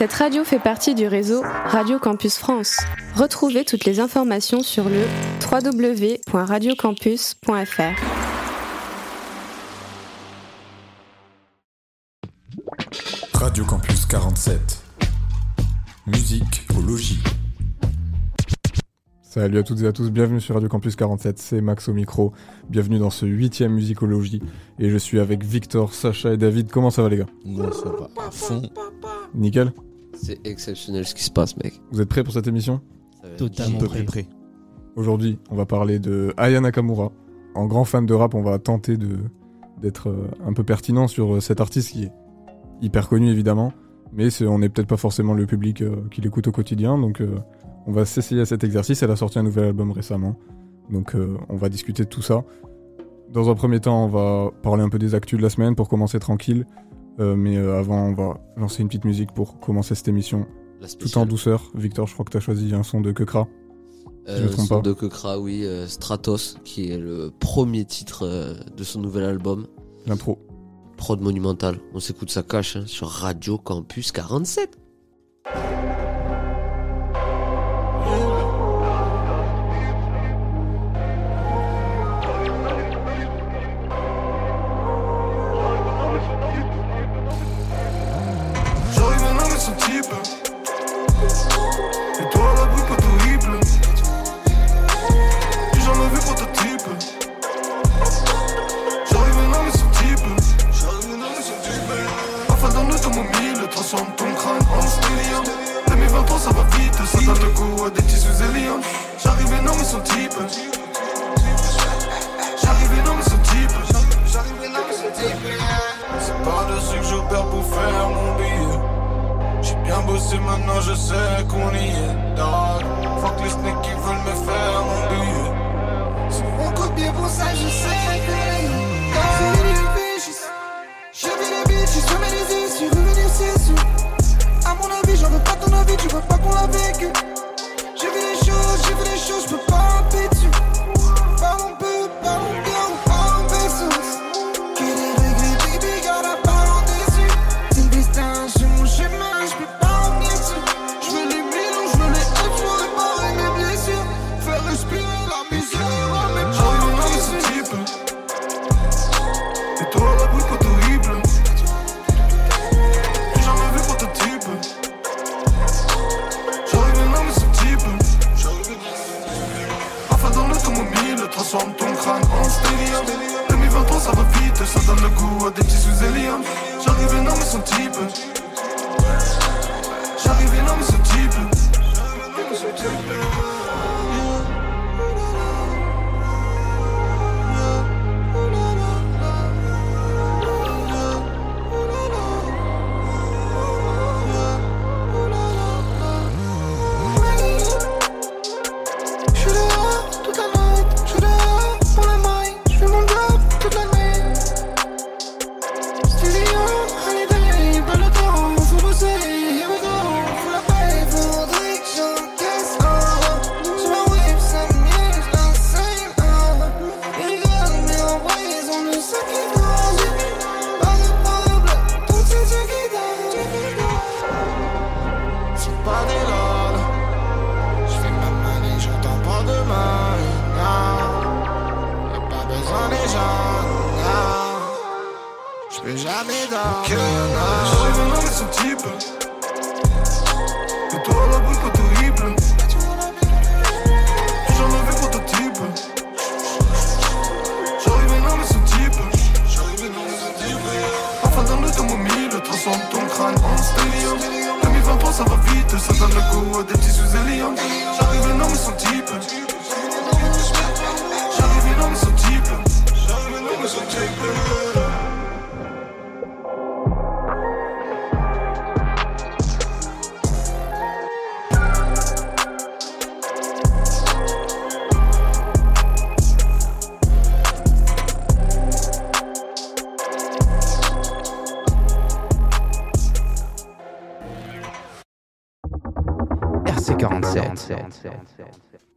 Cette radio fait partie du réseau Radio Campus France. Retrouvez toutes les informations sur le www.radiocampus.fr. Radio Campus 47. Musique au logis. Salut à toutes et à tous, bienvenue sur Radio Campus 47, c'est Max au micro. Bienvenue dans ce huitième musicologie. Et je suis avec Victor, Sacha et David. Comment ça va les gars? Moi ça va à fond. Nickel? C'est exceptionnel ce qui se passe mec. Vous êtes prêts pour cette émission Totalement prêt. prêt. Aujourd'hui, on va parler de Aya Nakamura. En grand fan de rap, on va tenter de d'être euh, un peu pertinent sur euh, cet artiste qui est hyper connu évidemment, mais on n'est peut-être pas forcément le public euh, qui l'écoute au quotidien, donc euh, on va s'essayer à cet exercice. Elle a sorti un nouvel album récemment, donc euh, on va discuter de tout ça. Dans un premier temps, on va parler un peu des actus de la semaine pour commencer tranquille, Euh, mais euh, avant, on va lancer une petite musique pour commencer cette émission tout en douceur. Victor, je crois que tu as choisi un son de Kekra. Euh, je me trompe son pas. de Kekra, oui, euh, Stratos, qui est le premier titre euh, de son nouvel album. L'intro. Prod monumental. On s'écoute sa cache hein, sur Radio Campus 47. Donne le goût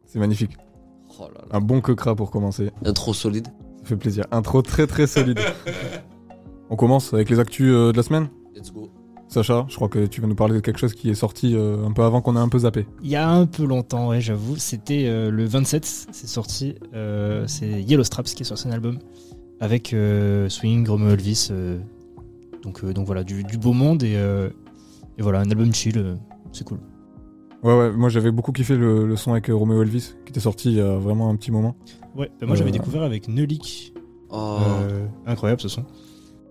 C'est magnifique. Oh là là. Un bon Kekra pour commencer. Intro solide. Ça fait plaisir. Intro très très solide. On commence avec les actus euh, de la semaine Let's go. Sacha, je crois que tu vas nous parler de quelque chose qui est sorti euh, un peu avant qu'on ait un peu zappé. Il y a un peu longtemps, ouais, j'avoue. C'était euh, le 27, c'est sorti. euh, c'est Yellow Straps qui est sur son album. Avec euh, Swing, Romeo Elvis. euh, donc, euh, donc voilà, du, du beau monde et, euh, et voilà, un album chill. euh, c'est cool. Ouais, ouais, moi j'avais beaucoup kiffé le, le son avec euh, Romeo Elvis, qui était sorti il y a vraiment un petit moment. Ouais, bah, moi j'avais Euh. découvert avec Neulik. Oh, Euh, incroyable ce son.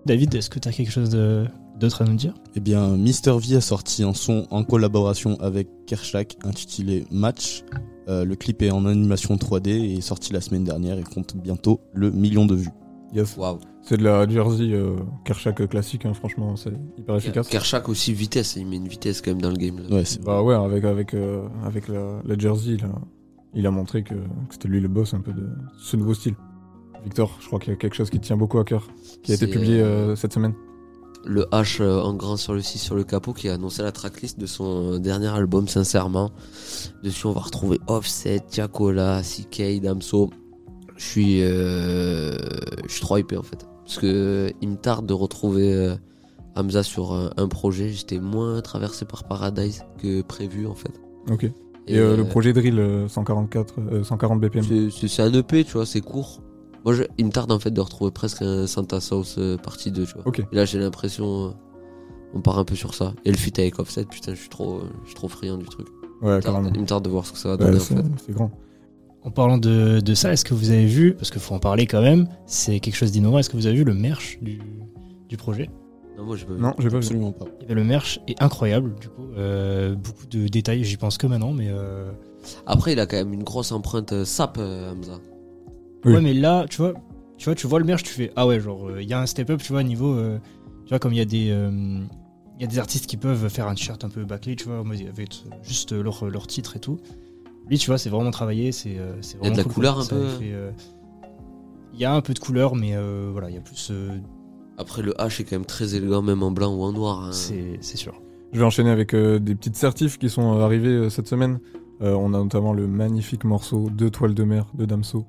David, est-ce que tu as quelque chose de- d'autre à nous dire? Eh bien, Mister V a sorti un son en collaboration avec Kershak intitulé Match. Euh, le clip est en animation 3D et est sorti la semaine dernière et compte bientôt le million de vues. Yes. waouh. C'est de la Jersey euh, Kershak classique, hein, franchement, c'est hyper efficace. Kershak aussi vitesse, il met une vitesse quand même dans le game. Là. Ouais, Bah ouais, avec, avec, euh, avec la, la Jersey, il a, il a montré que, que c'était lui le boss un peu de ce nouveau style. Victor, je crois qu'il y a quelque chose qui te tient beaucoup à cœur, qui a été publié euh, cette semaine. le H en grand sur le 6 sur le capot qui a annoncé la tracklist de son dernier album sincèrement. Dessus on va retrouver Offset, Tiakola, CK, Damso. Je suis euh, je suis trop hypé en fait parce que euh, il me tarde de retrouver euh, Hamza sur un projet, j'étais moins traversé par Paradise que prévu en fait. Ok. Et, euh, le projet Drill euh, 144, euh, 140 BPM. c'est- un EP, tu vois, c'est court. Moi, je- il me tarde en fait de retrouver presque un Santa Sauce partie 2, tu vois. Ok. Et là, j'ai l'impression, on part un peu sur ça. Et le feat avec Offset, putain, je suis trop, je suis trop friand du truc. Il Ouais, me tarde- il me tarde de voir ce que ça va Ouais, donner en c'est fait. c'est grand. En parlant de, de ça, est-ce que vous avez vu, parce qu'il faut en parler quand même, c'est quelque chose d'innovant, est-ce que vous avez vu le merch du, du projet? Non, moi, j'ai pas vu. Non, j'ai pas vu. absolument pas. Le merch est incroyable, du coup, euh, beaucoup de détails, j'y pense que maintenant, mais... euh, Après, il a quand même une grosse empreinte euh, sap, Hamza. Oui. Ouais, mais là, tu vois, tu vois, tu vois le merch, tu fais ah ouais, genre il y a un step up, tu vois, niveau, euh, tu vois, comme il y a des, euh, il y a des artistes qui peuvent faire un t-shirt un peu bâclé, tu vois, avec juste leur leur titre et tout. Lui, tu vois, c'est vraiment travaillé, c'est euh, c'est Il y a de vraiment la cool, couleur un peu. fait, euh, Il y a un peu de couleur, mais euh, voilà, il y a plus, euh, Après, le H est quand même très élégant, même en blanc ou en noir. hein. c'est c'est sûr. Je vais enchaîner avec euh, des petites certifs qui sont euh, arrivées euh, cette semaine. Euh, on a notamment le magnifique morceau Deux toiles de mer de Damso,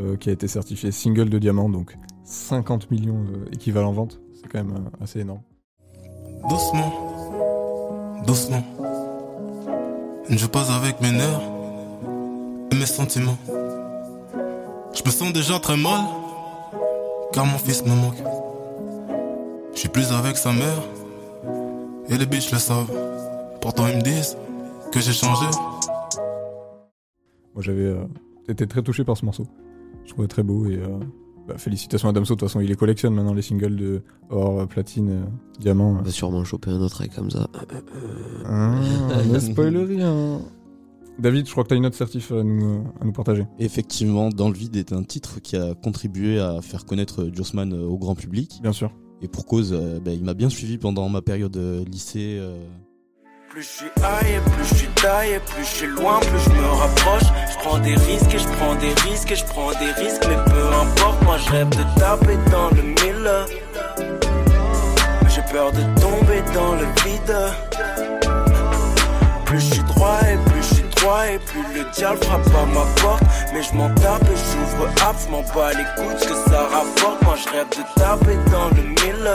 euh, qui a été certifié single de diamant, donc 50 millions euh, équivalent vente. C'est quand même euh, assez énorme. Doucement, doucement. Je pose avec mes nerfs mes sentiments. Je me sens déjà très mal, car mon fils me manque. Je suis plus avec sa mère, et les bitches le savent. Pourtant ils me disent que j'ai changé. Moi j'avais euh, été très touché par ce morceau. Je trouvais très beau et euh, bah, félicitations à Damso. De toute façon, il les collectionne maintenant les singles de or, platine, euh, diamant. On va sûrement choper un autre avec Hamza. Ah, ne spoil rien. David, je crois que tu as une autre certif à nous, à nous partager. Effectivement, Dans le vide est un titre qui a contribué à faire connaître Jossman euh, au grand public. Bien sûr. Et pour cause, euh, bah, il m'a bien suivi pendant ma période euh, lycée. euh, Plus je suis high, et plus je suis taille, et plus je suis loin, plus je me rapproche. Je prends des risques et je prends des risques et je prends des risques, mais peu importe, moi je rêve de taper dans le mille. J'ai peur de tomber dans le vide. Et plus le diable frappe à ma porte. Mais je m'en tape et j'ouvre app, je m'en bats les couilles, ce que ça rapporte. Moi je rêve de taper dans le mille.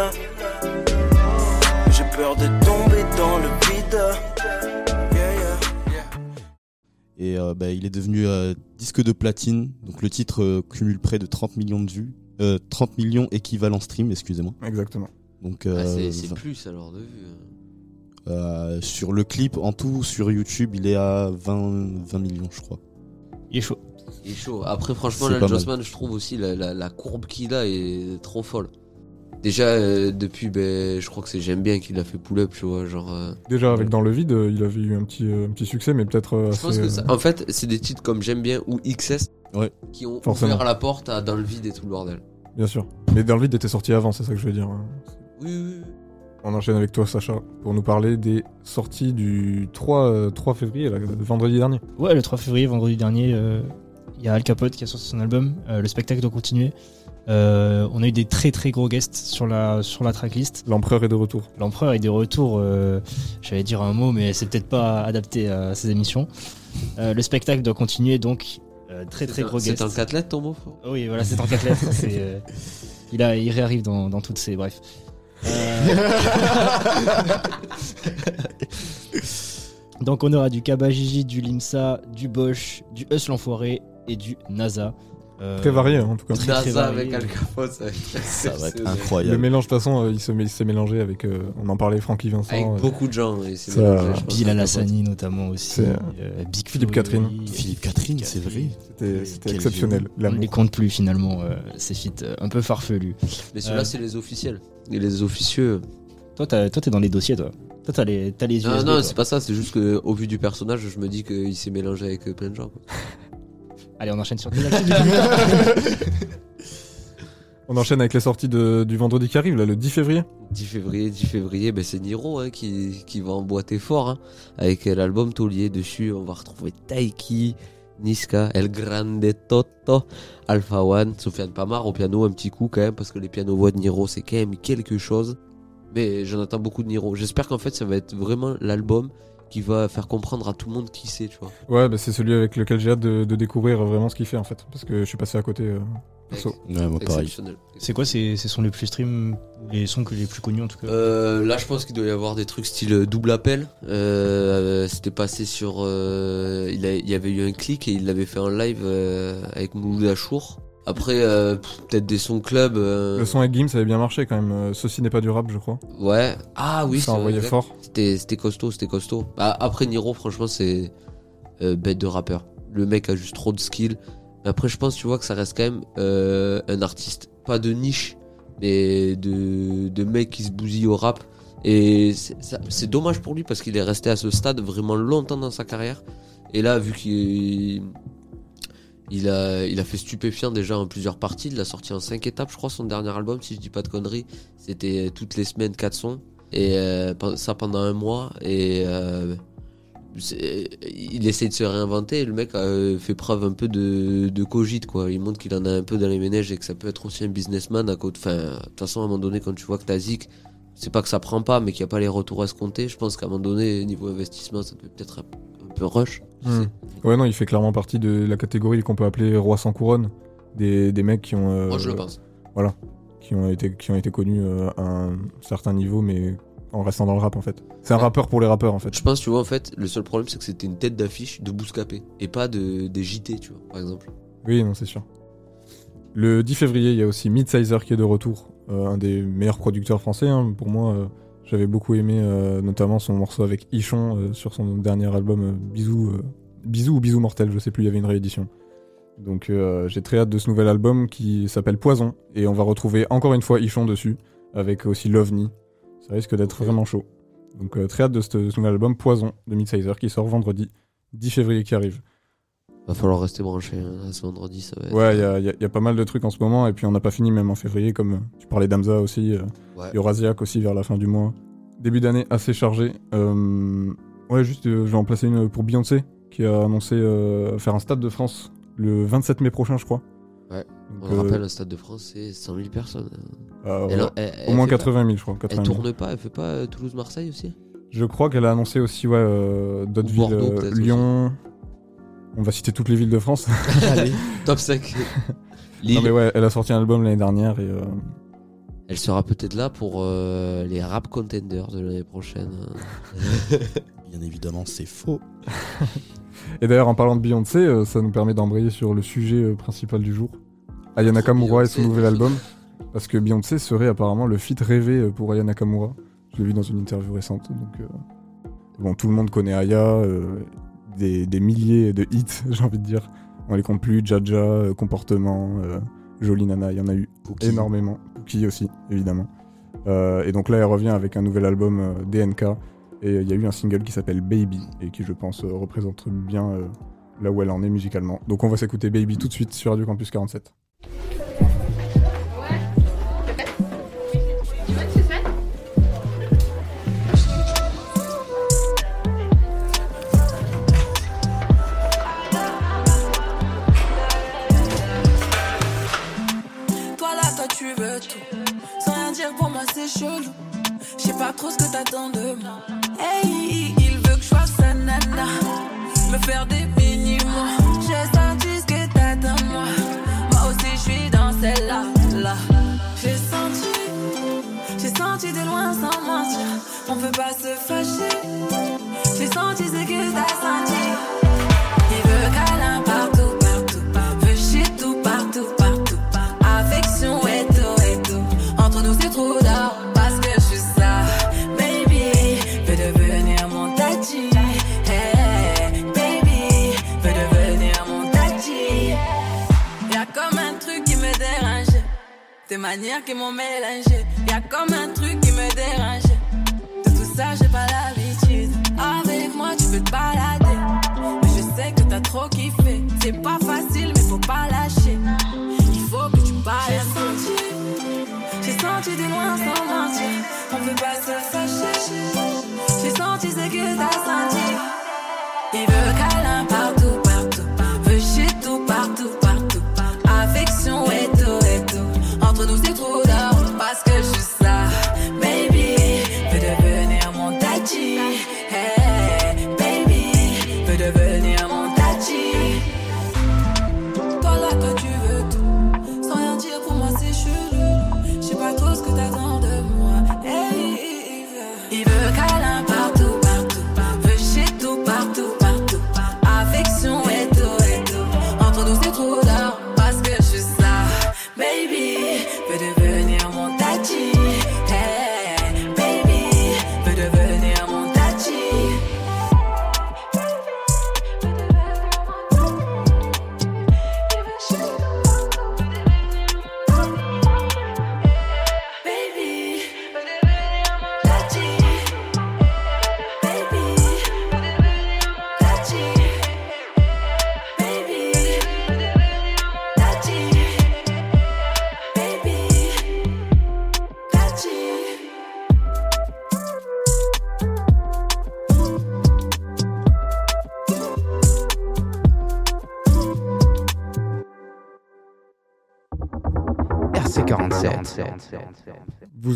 J'ai peur de tomber dans le vide. Et euh, bah, il est devenu euh, disque de platine. Donc le titre euh, cumule près de 30 millions de vues. Euh, 30 millions équivalent stream, excusez-moi. Exactement. Donc Ah, euh, c'est plus alors de vue. Hein. euh, sur le clip, en tout, sur YouTube, il est à 20, 20 millions, je crois. Il est chaud. Il est chaud. Après, franchement, là. Jossman, je trouve aussi la, la, la courbe qu'il a est trop folle. Déjà, euh, depuis, ben, je crois que c'est J'aime bien qu'il a fait pull-up, tu vois. Genre, euh, Déjà, avec Dans le vide, euh, il avait eu un petit, euh, un petit succès, mais peut-être euh, je assez. pense que euh, ça- en fait, c'est des titres comme J'aime bien ou XS Ouais. qui ont Forcément. ouvert la porte à Dans le vide et tout le bordel. Bien sûr. Mais Dans le vide était sorti avant, c'est ça que je veux dire. Oui, oui, oui. On enchaîne avec toi, Sacha, pour nous parler des sorties du 3, euh, 3 février, là, de vendredi dernier. Ouais, le 3 février, vendredi dernier, euh, il y a Al Capote qui a sorti son album. Euh, le spectacle doit continuer. Euh, on a eu des très très gros guests sur la, sur la tracklist. L'empereur est de retour. L'empereur est des retours. euh, J'allais dire un mot, mais c'est peut-être pas adapté à ces émissions. Euh, le spectacle doit continuer, donc euh, très très C'est un- gros guests. C'est en 4 lettres ton mot, Oui, voilà, c'est en quatre lettres. c'est, euh, il, a, il réarrive dans, dans toutes ces. Bref. Donc on aura du Kabajiji, du Limsa, du Bosch, du Us l'Enfoiré et du NASA. Euh, Très varié hein, en tout cas. NASA varié. avec Al Capone, ça va être Ça va être Le incroyable. mélange de toute façon, euh, il se s'est mélangé avec. euh, on en parlait, Francky Vincent. Avec euh, beaucoup de gens. et c'est Bill Al Alassani notamment aussi. Euh, euh, Big Philippe Catherine. Philippe Catherine, c'est vrai. C'était exceptionnel. On ne les compte plus finalement, euh, ces feats euh, un peu farfelus. Mais ceux-là, Euh. c'est les officiels. Et les officieux. Toi, t'as- toi, t'es dans les dossiers, toi. Toi, t'as les, t'as les Non, USB, non, toi. c'est pas ça. C'est juste que au vu du personnage, je me dis qu'il s'est mélangé avec euh, plein de gens. quoi. Allez, on enchaîne sur du coup. On enchaîne avec les sorties de- du vendredi qui arrive, là, le 10 février. 10 février, 10 février, ben c'est Niro hein, qui, qui va emboîter fort hein, avec euh, l'album Taulier. Dessus, on va retrouver Taiki, Niska, El Grande Toto, Alpha One, Sofiane Pamar au piano, un petit coup quand même, parce que les pianos-voix de Niro, c'est quand même quelque chose. Mais j'en attends beaucoup de Niro. J'espère qu'en fait, ça va être vraiment l'album qui va faire comprendre à tout le monde qui c'est, tu vois. Ouais, bah, c'est celui avec lequel j'ai hâte de, découvrir vraiment ce qu'il fait en fait. Parce que je suis passé à côté. euh, perso. Ouais, moi pareil. Exceptionnel. C'est quoi ces, ces sons les plus stream, les sons que les plus connus en tout cas Euh, là, je pense qu'il doit y avoir des trucs style euh, double appel. Euh, C'était passé sur. euh, il, a- il y avait eu un clic et il l'avait fait en live euh, avec Mouloud Achour. Après, euh, peut-être des sons club. euh, Le son avec Gims avait bien marché quand même. Ceci n'est pas du rap, je crois. Ouais. Ah oui, ça envoyait fort. C'était c'était costaud, c'était costaud. Bah, après Niro, franchement, c'est euh, bête de rappeur. Le mec a juste trop de skill. Mais après, je pense, tu vois, que ça reste quand même euh, un artiste, pas de niche, mais de, de mec qui se bousille au rap. Et c'est dommage pour lui parce qu'il est resté à ce stade vraiment longtemps dans sa carrière. Et là, vu qu'il il a, il a fait stupéfiant déjà en plusieurs parties. Il l'a sorti en cinq étapes, je crois, son dernier album, si je dis pas de conneries. C'était toutes les semaines, quatre sons. Et euh, ça pendant un mois. Et euh, il essaye de se réinventer. Le mec a fait preuve un peu de, de cogite, quoi. Il montre qu'il en a un peu dans les ménages et que ça peut être aussi un businessman à côté. Enfin, de toute façon, à un moment donné, quand tu vois que t'as Zik, c'est pas que ça prend pas, mais qu'il n'y a pas les retours escomptés. Je pense qu'à un moment donné, niveau investissement, ça peut peut-être un, un peu rush. Hmm. Ouais, non, il fait clairement partie de la catégorie qu'on peut appeler roi sans couronne. Des, des mecs qui ont. euh, Moi, je le pense. Qui ont été, qui ont été connus euh, à un certain niveau, mais en restant dans le rap en fait. C'est un rappeur pour les rappeurs en fait. Je pense, tu vois, en fait, le seul problème, c'est que c'était une tête d'affiche de Bouscapé et pas de, des JT, tu vois, par exemple. Oui, non, c'est sûr. Le 10 février, il y a aussi Midsizer qui est de retour, euh, un des meilleurs producteurs français. hein. Pour moi, euh, j'avais beaucoup aimé euh, notamment son morceau avec Ichon sur son dernier album Bisous, Bisous ou Bisous Mortel, je sais plus, il y avait une réédition. Donc j'ai très hâte de ce nouvel album qui s'appelle Poison et on va retrouver encore une fois Ichon dessus avec aussi Lovni. Ça risque d'être vraiment chaud. Donc euh, très hâte de ce, ce nouvel album Poison de Midsizer qui sort vendredi 10 février qui arrive. Va falloir rester branché hein, ce vendredi, ça va être. Ouais, il y a, y a- y a pas mal de trucs en ce moment, et puis on n'a pas fini même en février, comme euh, tu parlais d'Amza aussi, euh, Ouais. aussi vers la fin du mois. Début d'année assez chargé. Euh, ouais, juste, euh, je vais en placer une pour Beyoncé, qui a annoncé euh, faire un Stade de France le 27 mai prochain, je crois. Donc, On le euh, rappelle, un stade de France, c'est 100 000 personnes. euh, Elle- ouais, elle- au elle moins fait pas- 80 000, je crois. Elle 80 000. tourne pas, elle fait pas euh, Toulouse-Marseille aussi? Je crois qu'elle a annoncé aussi ouais, euh, d'autres Ou villes, euh, Lyon. On va citer toutes les villes de France. Allez. Top 5. non mais ouais, elle a sorti un album l'année dernière et euh, elle sera peut-être là pour euh, les rap contenders de l'année prochaine. Bien évidemment, c'est faux. Et d'ailleurs, en parlant de Beyoncé, ça nous permet d'embrayer sur le sujet principal du jour. Aya Nakamura et son nouvel album. Parce que Beyoncé serait apparemment le feat rêvé euh, pour Aya Nakamura. Je l'ai vu dans une interview récente. Donc, euh, bon, tout le monde connaît Aya, euh, des, des milliers de hits, j'ai envie de dire. On les compte plus, Jaja, euh, Comportement, Jolie Nana, il y en a eu Cookie. énormément. Qui aussi, évidemment. Et donc là, elle revient avec un nouvel album DNK. Et il y a eu un single qui s'appelle Baby, et qui, je pense, représente bien là où elle en est musicalement. Donc on va s'écouter Baby tout de suite sur Radio Campus 47. Toi là, toi tu veux tout. Sans rien dire pour moi, c'est chelou. Je sais pas trop ce que t'attends de moi. Hey, il veut que je fasse nana. Me faire des mini-mois. Celle-là. Là. J'ai senti, j'ai senti de loin sans mentir. On peut pas se fâcher. J'ai senti ce que t'as senti. Des manières qui m'ont mélangé. Y'a comme un truc qui me dérange. De tout ça, j'ai pas l'habitude. Avec moi, tu peux te balader. Mais je sais que t'as trop kiffé. C'est pas facile, mais faut pas lâcher. Il faut que tu parles. J'ai senti, j'ai senti de loin sans mentir. On peut pas se fâcher. J'ai senti ce que t'as senti. Il veut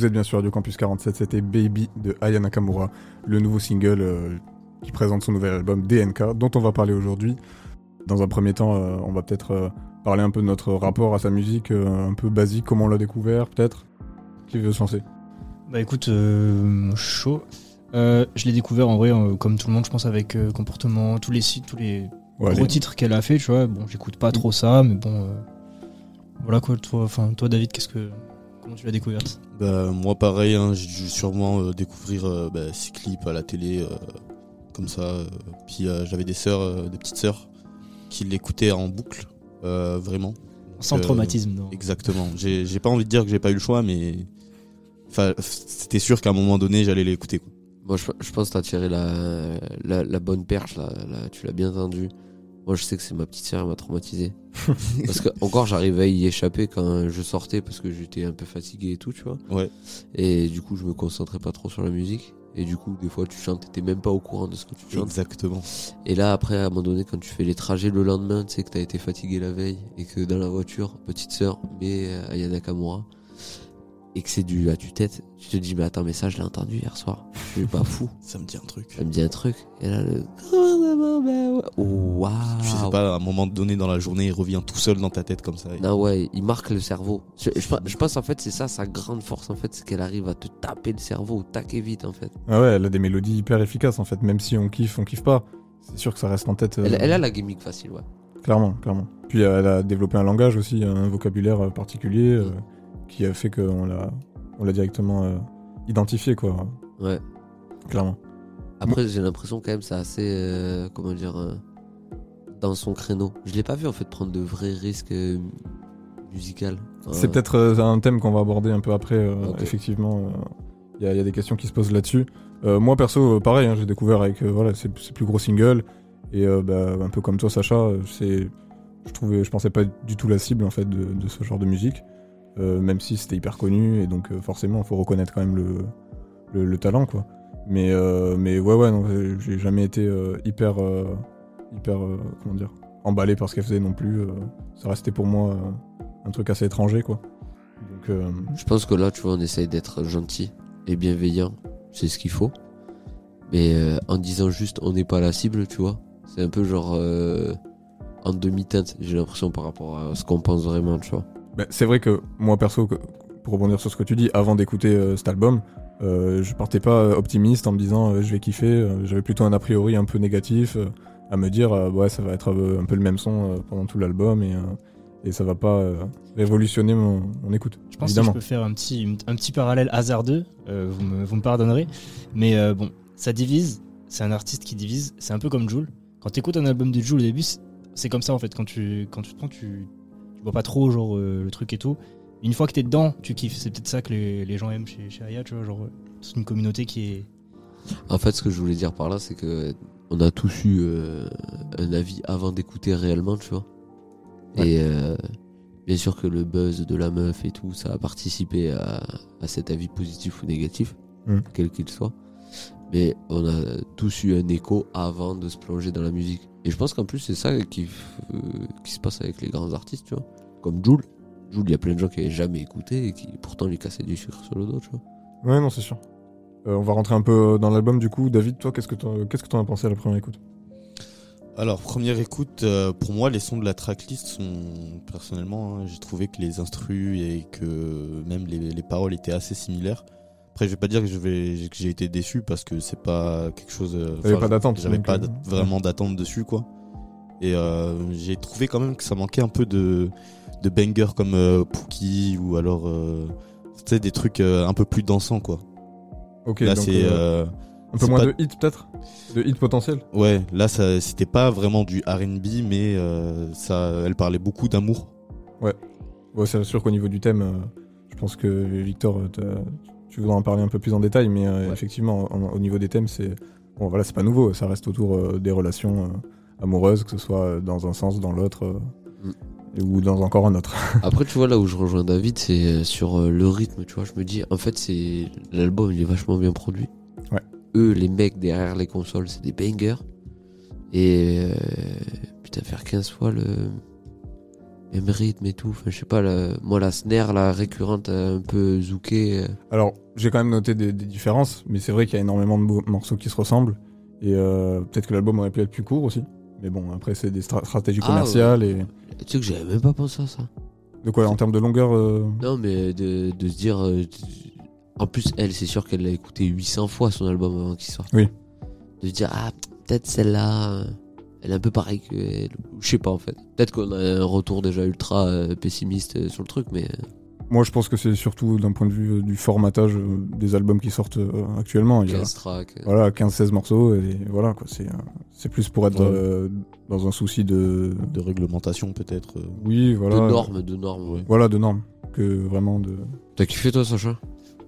Vous êtes bien sûr Radio Campus 47, c'était Baby de Aya Nakamura, le nouveau single euh, qui présente son nouvel album DNK, dont on va parler aujourd'hui. Dans un premier temps, euh, on va peut-être euh, parler un peu de notre rapport à sa musique, un peu basique, comment on l'a découvert, peut-être. Qui veut se lancer? Bah écoute, chaud. Je l'ai découvert en vrai, comme tout le monde, je pense, avec comportement, tous les sites, tous les Ouais, gros les- titres qu'elle a fait, tu vois. Bon, j'écoute pas trop ça, mais bon. voilà quoi, toi, enfin, toi, David, qu'est-ce que. Comment tu l'as découverte Bah, moi, pareil, hein, j'ai dû sûrement euh, découvrir euh, bah, ces clips à la télé, euh, comme ça. puis euh, j'avais des sœurs, euh, des petites sœurs, qui l'écoutaient en boucle, euh, vraiment. Sans Euh, traumatisme, non. Exactement. J'ai pas envie de dire que j'ai pas eu le choix, mais c'était sûr qu'à un moment donné, j'allais l'écouter. quoi. Moi, je, je pense que t'as tiré la, la, la bonne perche, là, là, tu l'as bien entendu. Moi, je sais que c'est ma petite sœur qui m'a traumatisé. parce que, encore, j'arrivais à y échapper quand je sortais parce que j'étais un peu fatigué et tout, tu vois. Ouais. Et du coup, je me concentrais pas trop sur la musique. Et du coup, des fois, tu chantes, t'étais même pas au courant de ce que tu chantes. Exactement. Et là, après, à un moment donné, quand tu fais les trajets le lendemain, tu sais que t'as été fatigué la veille et que dans la voiture, petite sœur, mais euh, Ayana Nakamura, et que c'est du à tu tête, tu te dis, mais attends, mais ça, je l'ai entendu hier soir. Je suis pas fou. Ça me dit un truc. Ça me dit un truc. Et là, le. Oh, waouh! Je sais pas, à un moment donné dans la journée, il revient tout seul dans ta tête comme ça. Non, ouais, il marque le cerveau. Je, je pense- je pense, en fait, c'est ça sa grande force, en fait, c'est qu'elle arrive à te taper le cerveau au taquet vite, en fait. Ah ouais, elle a des mélodies hyper efficaces en fait, même si on kiffe, on kiffe pas. C'est sûr que ça reste en tête. euh, Elle, elle a la gimmick facile, ouais. Clairement, clairement. Puis euh, elle a développé un langage aussi, un vocabulaire euh, particulier euh, qui a fait qu'on l'a, on l'a directement euh, identifié quoi. Ouais. Clairement. Après, j'ai l'impression quand même c'est assez, euh, comment dire, euh, dans son créneau. Je l'ai pas vu en fait prendre de vrais risques musicaux. C'est peut-être un thème qu'on va aborder un peu après. Effectivement, il y, a- y a des questions qui se posent là-dessus. Moi perso, pareil, hein, j'ai découvert avec voilà ses, ses plus gros singles et bah, un peu comme toi, Sacha, c'est, je trouvais, je pensais pas du tout la cible en fait de, de ce genre de musique, euh, même si c'était hyper connu et donc euh, forcément, il faut reconnaître quand même le, le, le talent quoi. Mais euh, mais ouais ouais, non, j'ai jamais été hyper hyper comment dire emballé par ce qu'elle faisait non plus. ça restait pour moi un truc assez étranger quoi. Donc Je pense que là, tu vois, on essaye d'être gentil et bienveillant. C'est ce qu'il faut. Mais en disant juste on n'est pas la cible, tu vois, c'est un peu genre en demi-teinte, j'ai l'impression par rapport à ce qu'on pense vraiment, tu vois. Bah, c'est vrai que moi perso, que- pour rebondir sur ce que tu dis, avant d'écouter euh, cet album, euh, je partais pas euh, optimiste en me disant euh, je vais kiffer. J'avais plutôt un a priori un peu négatif, à me dire ouais ça va être un peu le même son pendant tout l'album et, et ça va pas révolutionner mon, mon écoute. Je pense évidemment. que je peux faire un petit, un petit parallèle hasardeux, vous, me, vous me pardonnerez. Mais bon, ça divise, c'est un artiste qui divise, c'est un peu comme Joule. Quand tu écoutes un album de Joule au début, c'est- comme ça en fait. Quand tu, quand tu te prends, tu vois pas trop genre euh, le truc et tout. Une fois que t'es dedans, tu kiffes. C'est peut-être ça que les, les gens aiment chez, chez Aya, tu vois. Genre, euh, c'est une communauté qui est. En fait, ce que je voulais dire par là, c'est que on a tous eu euh, un avis avant d'écouter réellement, tu vois. Et euh, bien sûr que le buzz de la meuf et tout, ça a participé à, à cet avis positif ou négatif, Mm. quel qu'il soit. Mais on a tous eu un écho avant de se plonger dans la musique. Et je pense qu'en plus, c'est ça qui, euh, qui se passe avec les grands artistes, tu vois. Comme Joule. Joule, il y a plein de gens qui n'avaient jamais écouté et qui pourtant lui cassaient du sucre sur le dos, tu vois. Ouais, non, c'est sûr. Euh, on va rentrer un peu dans l'album du coup. David, toi, qu'est-ce que t'en qu'est-ce que t'en as pensé à la première écoute? Alors, première écoute, euh, pour moi, les sons de la tracklist sont, personnellement, hein, j'ai trouvé que les instrus et que même les, les paroles étaient assez similaires. Après, je vais pas dire que je vais, que j'ai été déçu parce que c'est pas quelque chose. euh, enfin, pas d'attente, J'avais pas euh, vraiment d'attente dessus, quoi. Et euh, j'ai trouvé quand même que ça manquait un peu de, de bangers comme euh, Pookie ou alors, euh, tu sais, des trucs un peu plus dansants, quoi. Ok, Là, c'est. un peu moins pas- de hits peut-être? De hits potentiels Ouais, là, c'était pas vraiment du R&B, mais ça, elle parlait beaucoup d'amour. Ouais, c'est sûr qu'au niveau du thème, je pense que Victor, tu voudras en parler un peu plus en détail, mais euh, effectivement, en- au niveau des thèmes, c'est bon, voilà, c'est pas nouveau, ça reste autour euh, des relations euh, amoureuses, que ce soit dans un sens, dans l'autre, et- ou dans encore un autre. Après, tu vois, là où je rejoins David, c'est sur le rythme, tu vois. Je me dis, en fait, c'est l'album, il est vachement bien produit. Ouais. Eux, les mecs derrière les consoles, c'est des bangers. Et euh, putain, faire 15 fois le même rythme et tout. Enfin, je sais pas, la- moi, la snare, la récurrente, euh, un peu zoukée. euh, Alors, j'ai quand même noté des, des différences, mais c'est vrai qu'il y a énormément de mo- morceaux qui se ressemblent, et euh, peut-être que l'album aurait pu être plus court aussi. Mais bon, après, c'est des stra- stratégies Ah, commerciales et. Tu sais que j'avais même pas pensé à ça. De quoi, en termes de longueur euh, Non, mais de, de se dire. euh, en plus, elle, c'est sûr qu'elle l'a écouté 800 fois son album avant qu'il sorte. Oui. De se dire, ah, peut-être celle-là, elle est un peu pareille que elle. Je sais pas en fait. Peut-être qu'on a un retour déjà ultra euh, pessimiste euh, sur le truc, mais. euh, Moi, je pense que c'est surtout d'un point de vue du formatage des albums qui sortent actuellement. Il y a, 15 tracks. Voilà, 15-16 morceaux, et voilà, quoi. C'est, c'est plus pour être Ouais. euh, dans un souci de. De réglementation, peut-être. Oui, voilà. De normes, de normes, ouais. Voilà, de normes. Que vraiment de. T'as kiffé toi, Sacha?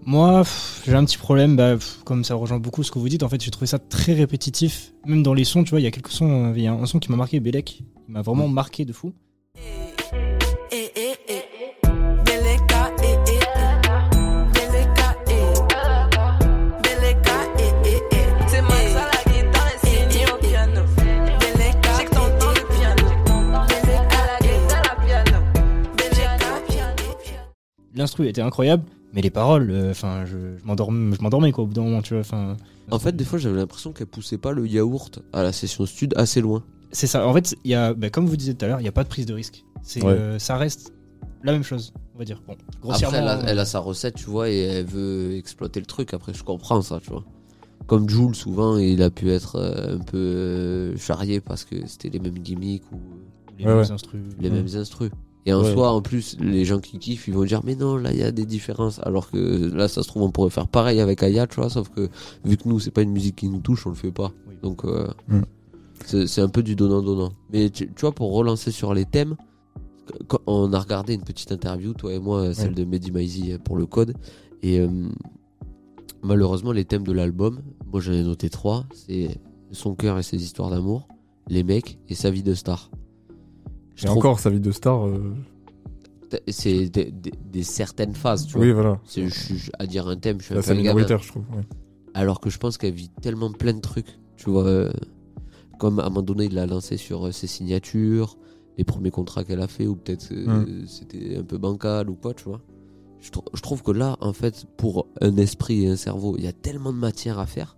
Moi, j'ai un petit problème, bah, pff, comme ça rejoint beaucoup ce que vous dites, en fait, j'ai trouvé ça très répétitif. Même dans les sons, tu vois, il y a quelques sons, euh, il y a un son qui m'a marqué, Belek, il m'a vraiment marqué de fou. L'instru était incroyable, mais les paroles, euh, enfin, je, je m'endormais, je m'endormais, quoi, au bout d'un moment, tu vois, enfin. En fait, des fois, j'avais l'impression qu'elle poussait pas le yaourt à la session stud assez loin. C'est ça. En fait, il y a, bah, comme vous disiez tout à l'heure, il n'y a pas de prise de risque. C'est, Ouais. euh, ça reste la même chose, on va dire. Bon, grossièrement. Après, elle a, elle a sa recette, tu vois, et elle veut exploiter le truc. Après, je comprends ça, tu vois. Comme Jules, souvent, il a pu être euh, un peu euh, charrié parce que c'était les mêmes gimmicks ou les Ouais, mêmes ouais. instrus. les Ouais. mêmes instrus. Et en Ouais. soi, en plus, les gens qui kiffent, ils vont dire, mais non, là, il y a des différences. Alors que là, ça se trouve, on pourrait faire pareil avec Aya, tu vois, sauf que vu que nous, c'est pas une musique qui nous touche, on le fait pas. Donc, euh, Mm. c'est un peu du donnant-donnant. Mais tu, tu vois, pour relancer sur les thèmes, quand on a regardé une petite interview, toi et moi, celle Ouais. de Mehdi Maizi pour le code. Et euh, malheureusement, les thèmes de l'album, moi j'en ai noté trois c'est son cœur et ses histoires d'amour, les mecs et sa vie de star. Je Et trouve- encore, sa vie de star. euh, c'est des, des- des certaines phases, tu Oui, vois. voilà. C'est- je suis- à dire un thème, je suis Là, un minoritaire, je trouve. ouais. Alors que je pense qu'elle vit tellement plein de trucs. Tu vois, euh, comme à un moment donné, il l'a lancé sur euh, ses signatures, les premiers contrats qu'elle a fait, ou peut-être euh, c'était un peu bancal ou quoi, tu vois. Je, trou- je trouve que là, en fait, pour un esprit et un cerveau, il y a tellement de matière à faire.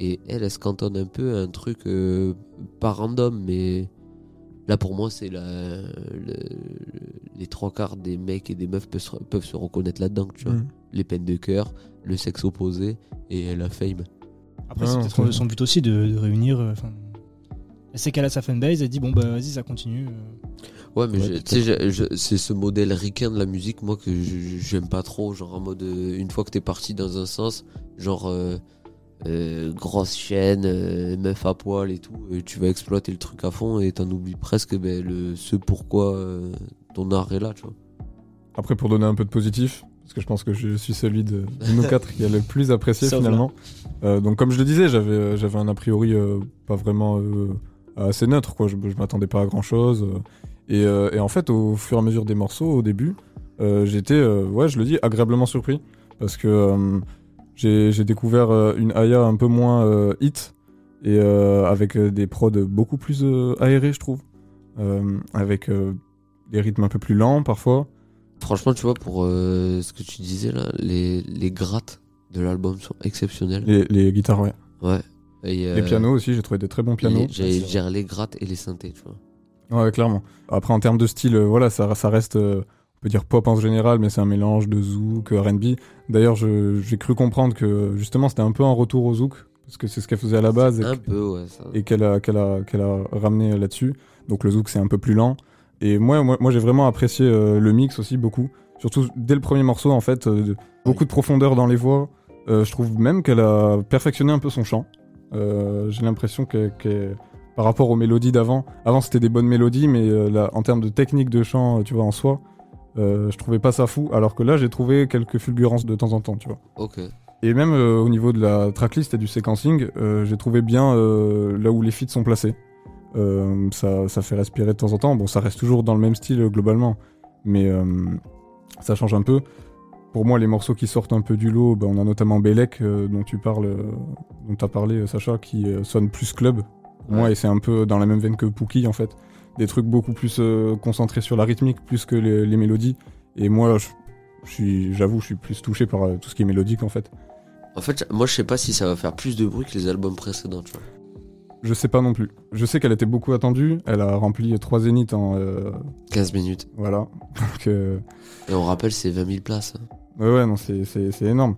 Et elle, elle se cantonne un peu à un truc euh, pas random, mais Là, pour moi, c'est la, le- les trois quarts des mecs et des meufs peuvent se, peuvent se reconnaître là-dedans, tu vois. Les peines de cœur, le sexe opposé et la fame. Après, Ah, c'est peut-être son but aussi de, de réunir. euh, elle sait qu'elle a sa fanbase, elle dit bon bah vas-y, ça continue. euh. Ouais, mais Ouais, tu sais, c'est ce modèle ricain de la musique, moi, que je- j'aime pas trop. Genre, en mode, euh, une fois que t'es parti dans un sens, genre, euh, euh, grosse chaîne, euh, meuf à poil et tout, tu vas exploiter le truc à fond et t'en oublies presque ben, le, ce pourquoi euh, ton art est là, tu vois. Après, pour donner un peu de positif, parce que je pense que je suis celui de, de nous quatre qui a le plus apprécié Sauf finalement. Euh, donc, comme je le disais, j'avais j'avais un a priori euh, pas vraiment euh, assez neutre, quoi. Je, je m'attendais pas à grand chose. et, euh, et en fait, au fur et à mesure des morceaux, au début, euh, j'étais, euh, ouais, je le dis, agréablement surpris. Parce que euh, j'ai découvert euh, une Aya un peu moins euh, hit et euh, avec des prods beaucoup plus aérés, je trouve. Avec des rythmes un peu plus lents parfois. Franchement, tu vois, pour ce que tu disais là, les, les grattes de l'album sont exceptionnelles. Les, les guitares, ouais. Ouais. Et, euh, Les pianos aussi, j'ai trouvé des très bons pianos. J'allais dire les grattes et les synthés, tu vois. Ouais, clairement. Après, en termes de style, voilà, ça, ça reste, euh, on peut dire pop en général, mais c'est un mélange de zouk, R&B. D'ailleurs, j'ai cru comprendre que justement, c'était un peu un retour au zouk, parce que c'est ce qu'elle faisait à la base et, Un peu, ouais. Ça. et qu'elle a, ramené là-dessus. Donc le zouk, c'est un peu plus lent. Et moi, moi, moi j'ai vraiment apprécié euh, le mix aussi beaucoup. Surtout dès le premier morceau, en fait, euh, beaucoup de profondeur dans les voix. Euh, je trouve même qu'elle a perfectionné un peu son chant. Euh, j'ai l'impression que, que par rapport aux mélodies d'avant, avant c'était des bonnes mélodies, mais euh, là, en termes de technique de chant, tu vois, en soi, euh, je trouvais pas ça fou. Alors que là, j'ai trouvé quelques fulgurances de temps en temps, tu vois. Ok. Et même euh, au niveau de la tracklist et du sequencing, euh, j'ai trouvé bien euh, là où les feats sont placés. Euh, ça, ça fait respirer de temps en temps. Bon, ça reste toujours dans le même style globalement, mais ça change un peu. Pour moi, les morceaux qui sortent un peu du lot, bah, on a notamment Belek, dont tu parles, dont as parlé, Sacha, qui sonne plus club. Pour moi, et c'est un peu dans la même veine que Pookie, en fait. Des trucs beaucoup plus euh, concentrés sur la rythmique, plus que les, les mélodies. Et moi, je, je suis, j'avoue, je suis plus touché par euh, tout ce qui est mélodique, en fait. En fait, moi, je sais pas si ça va faire plus de bruit que les albums précédents, tu vois. Je sais pas non plus. Je sais qu'elle était beaucoup attendue. Elle a rempli trois zéniths en. euh, 15 minutes. voilà. Donc, euh, Et on rappelle, c'est 20 000 places. hein. ouais, ouais, non, c'est, énorme.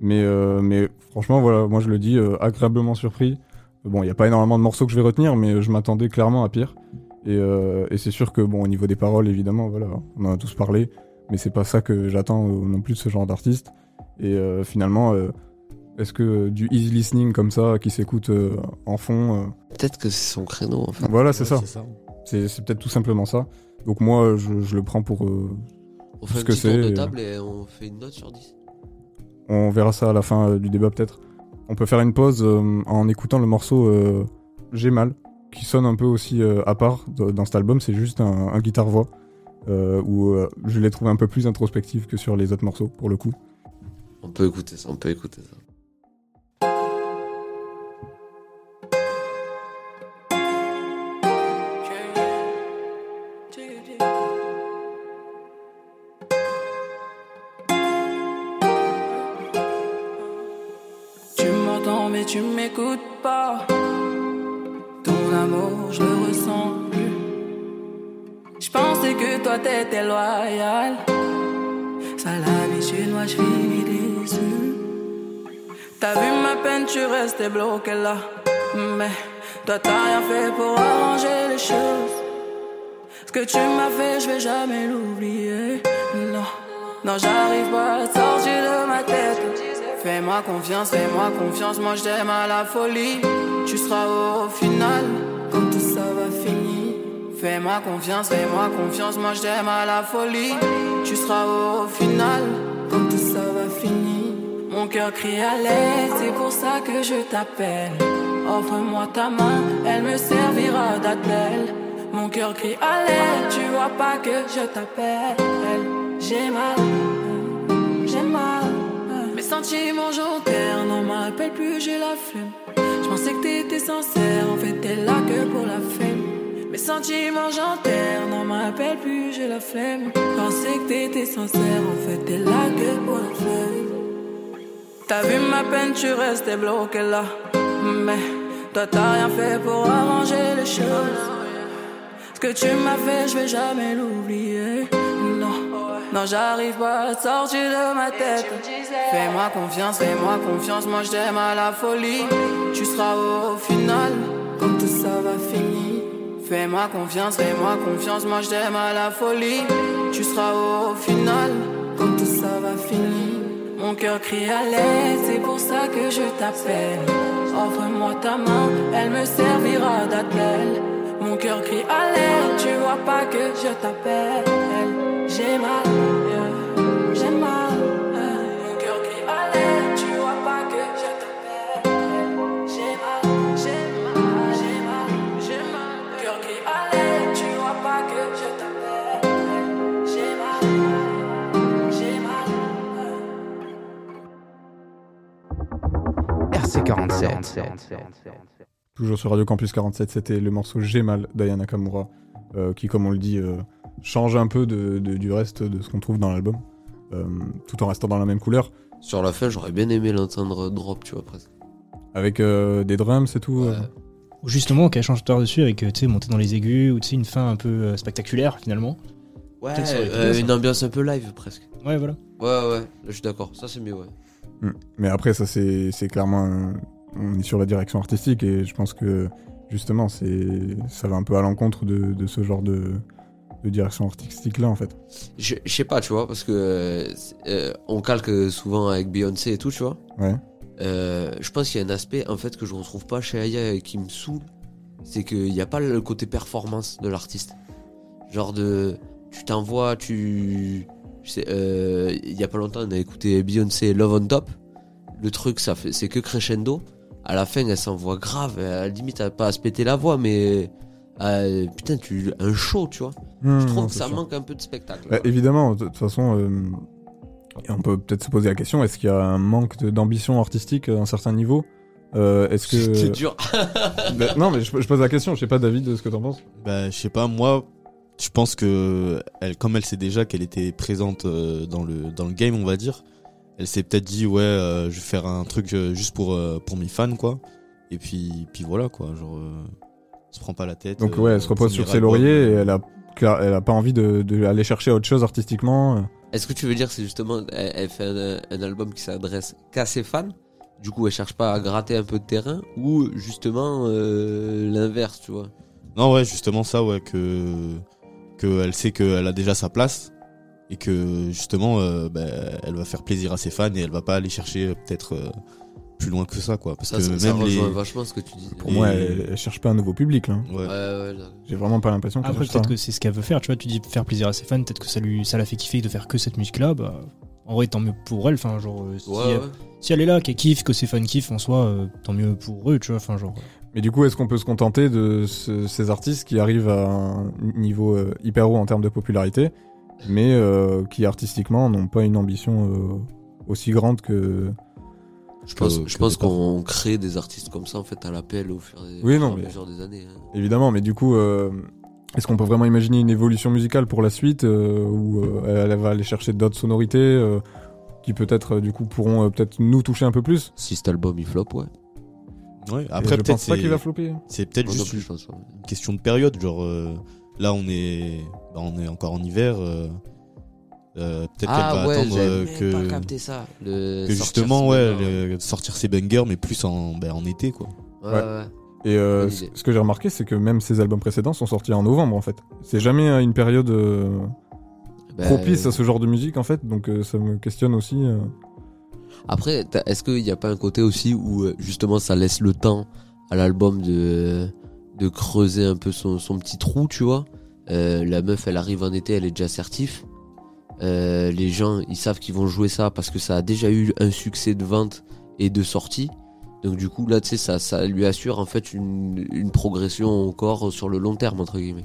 Mais, mais franchement, voilà, moi je le dis, agréablement surpris. Bon, il n'y a pas énormément de morceaux que je vais retenir, mais je m'attendais clairement à pire. Et, euh, et c'est sûr que, bon, au niveau des paroles, évidemment, voilà, on en a tous parlé. Mais c'est pas ça que j'attends euh, non plus de ce genre d'artiste. Et euh, finalement, euh, est-ce que du easy listening comme ça, qui s'écoute euh, en fond, euh, Peut-être que c'est son créneau, en fait. voilà, c'est Ouais, ça. C'est, c'est peut-être tout simplement ça. Donc moi, je, je le prends pour. euh, On fait ce un que petit tour c'est, de table et on fait une note sur 10. on verra ça à la fin euh, du débat peut-être. On peut faire une pause euh, en écoutant le morceau euh, J'ai mal, qui sonne un peu aussi euh, à part dans cet album. C'est juste un, un guitare-voix euh, où euh, je l'ai trouvé un peu plus introspectif que sur les autres morceaux pour le coup. On peut écouter ça, on peut écouter ça. Toi t'étais loyal. Ça l'habitude, moi je finis déçu. T'as vu ma peine, tu restais bloqué là. Mais toi t'as rien fait pour arranger les choses. Ce que tu m'as fait, je vais jamais l'oublier. Non, non, j'arrive pas à sortir de ma tête. Fais-moi confiance, fais-moi confiance, moi je t'aime à la folie. Tu seras au, final, quand tout ça va finir. Fais-moi confiance, fais-moi confiance, moi je t'aime à la folie. Tu seras au, final, quand tout ça va finir. Mon cœur crie à l'aide, c'est pour ça que je t'appelle. Offre-moi ta main, elle me servira d'attelle. Mon cœur crie à l'aide, tu vois pas que je t'appelle. J'ai mal, j'ai mal. Mes sentiments j'enterre, non m'appelle plus, j'ai la flemme. Je pensais que t'étais sincère, en fait t'es là que pour la flemme. Mes sentiments j'enterre, non m'appelle plus, j'ai la flemme. Pensais que t'étais sincère, en fait t'es là que pour la flemme. T'as vu ma peine, tu restais bloqué là. Mais toi t'as rien fait pour arranger les choses. Ce que tu m'as fait, je vais jamais l'oublier. Non, non, j'arrive pas à sortir de ma tête. Fais-moi confiance, fais-moi confiance, moi je t'aime à la folie. Tu seras au final, quand tout ça va finir. Fais-moi confiance, fais-moi confiance, moi je t'aime à la folie. Tu seras au final, quand tout ça va finir. Mon cœur crie à l'aide, c'est pour ça que je t'appelle. Offre-moi ta main, elle me servira d'attelle. Mon cœur crie à l'aide, tu vois pas que je t'appelle. J'ai mal, RC47. Toujours sur Radio Campus 47, c'était le morceau J'ai mal d'Aya Nakamura, euh, qui, comme on le dit, euh, change un peu de, de- du reste de ce qu'on trouve dans l'album, euh, tout en restant dans la même couleur, Sur la fin, j'aurais bien aimé l'entendre drop, tu vois, presque. avec euh, des drums et tout. Ouais. euh. Ou justement, qu'elle change dessus avec, tu sais, monter dans les aigus, ou tu sais, une fin un peu euh, spectaculaire finalement. Ouais, euh, une ambiance un peu live, presque. Ouais, voilà. Ouais, ouais, je suis d'accord. Ça, c'est mieux, ouais. Mm. Mais après, ça, c'est clairement. un- On est sur la direction artistique et je pense que justement, ça va un peu à l'encontre de, de ce genre de, de direction artistique-là, en fait. Je je sais pas, tu vois, parce que euh, euh, on calque souvent avec Beyoncé et tout, tu vois. Ouais. Euh, je pense qu'il y a un aspect en fait que je retrouve pas chez Aya et qui me saoule, c'est qu'il n'y a pas le côté performance de l'artiste. Genre de, tu t'envoies, tu, je sais, euh, il y a pas longtemps on a écouté Beyoncé Love on Top. Le truc, ça fait, c'est que crescendo. À la fin, elle s'envoie grave. À la limite, elle a pas à se péter la voix, mais euh, putain, tu un show, tu vois. je trouve non, que ça sûr. manque un peu de spectacle. Bah, évidemment, de toute façon, euh, on peut peut-être se poser la question est-ce qu'il y a un manque d'ambition artistique à un certain niveau? Euh, Est-ce que. C'est dur. Bah, non, mais je, je pose la question, je sais pas, David, ce que t'en penses Bah, je sais pas, moi, je pense que, elle, comme elle sait déjà qu'elle était présente euh, dans le, dans le game, on va dire, elle s'est peut-être dit, ouais, euh, je vais faire un truc euh, juste pour, euh, pour mes fans, quoi. Et puis, puis voilà, quoi. Genre, euh, elle se prend pas la tête. Donc, euh, ouais, elle se repose sur ses lauriers et elle a, elle a pas envie de, de aller chercher autre chose artistiquement. Est-ce que tu veux dire que c'est justement elle, elle fait un, un album qui s'adresse qu'à ses fans? Du coup, elle cherche pas à gratter un peu de terrain? Ou justement euh, l'inverse, tu vois? Non, ouais, justement ça, ouais, que, que elle sait qu'elle a déjà sa place et que justement, euh, bah, elle va faire plaisir à ses fans et elle va pas aller chercher euh, peut-être euh, plus loin que ça, quoi. Parce Ça, que ça, ça même les. vachement ce que tu dis. Pour Et- moi, elle, elle cherche pas un nouveau public, là. Ouais. Ouais, ouais, là. J'ai vraiment pas l'impression qu'elle Après, peut-être que c'est ce qu'elle veut faire, tu vois. Tu dis faire plaisir à ses fans, peut-être que ça, lui, ça la fait kiffer de faire que cette musique-là. Bah, en vrai, tant mieux pour elle. Enfin, genre, euh, si, Ouais, elle, ouais. si elle est là, qu'elle kiffe, que ses fans kiffent en soi, euh, tant mieux pour eux, tu vois. Enfin, genre. Mais du coup, est-ce qu'on peut se contenter de ce- ces artistes qui arrivent à un niveau euh, hyper haut en termes de popularité, mais euh, qui artistiquement n'ont pas une ambition euh, aussi grande que. Je pense, que- je que pense qu'on crée des artistes comme ça en fait à l'appel au fur et Oui, au non, fur et à mesure des années. hein. Évidemment, mais du coup, euh, est-ce qu'on peut vraiment imaginer une évolution musicale pour la suite euh, où euh, elle va aller chercher d'autres sonorités euh, qui peut-être du coup pourront euh, peut-être nous toucher un peu plus? Si cet album il flop, ouais. Ouais, après, je peut-être pense pas c'est- qu'il va flopper. c'est peut-être juste une question de période. Genre, euh, là, on est, bah, on est encore en hiver. euh, euh, peut-être Ah qu'elle va ouais, attendre j'avais euh, même que, pas capté ça. Le que sortir justement, ouais, le- sortir ses bangers, mais plus en, bah, en été, quoi. Ouais, Ouais. ouais. Et euh, Bonne ce idée. ce que j'ai remarqué, c'est que même ses albums précédents sont sortis en novembre en fait. C'est jamais euh, une période euh, Bah, propice à ce genre de musique en fait, donc euh, ça me questionne aussi. euh. Après, est-ce qu'il n'y a pas un côté aussi où euh, justement ça laisse le temps à l'album de, creuser un peu son, petit trou, tu vois? Euh, La meuf, elle arrive en été, elle est déjà assertif. Euh, les gens, ils savent qu'ils vont jouer ça parce que ça a déjà eu un succès de vente et de sortie. Donc du coup, là, tu sais, ça, lui assure en fait une, progression encore sur le long terme, entre guillemets.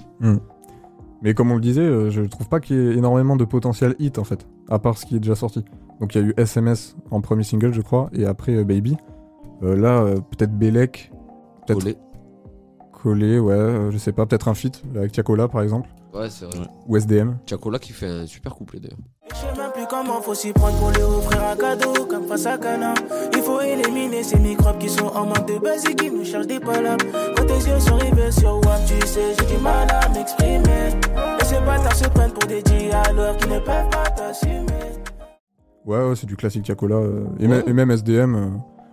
Mais comme on le disait, je trouve pas qu'il y ait énormément de potentiel hit en fait, à part ce qui est déjà sorti. Donc il y a eu SMS en premier single, je crois, et après euh, Baby. Euh, là, euh, peut-être Belek, peut-être Collé. Collé, ouais, euh, je sais pas, peut-être un feat avec Tiakola par exemple, Ouais, c'est vrai. Ou SDM. Chacola qui fait un super couplet d'ailleurs. J'ai même plus comment faut s'y prendre pour lui offrir un cadeau comme face à Cana. Il faut éliminer ces microbes qui sont en manque de base et qui nous cherchent des palabres. Quand tes yeux sont rivés sur WAP, tu sais, j'ai du mal à m'exprimer. Et ces bâtards se prennent pour des dialogues qui ne peuvent pas t'assumer. Ouais, ouais, c'est du classique Tiakola. euh, et, me- et même SDM. euh,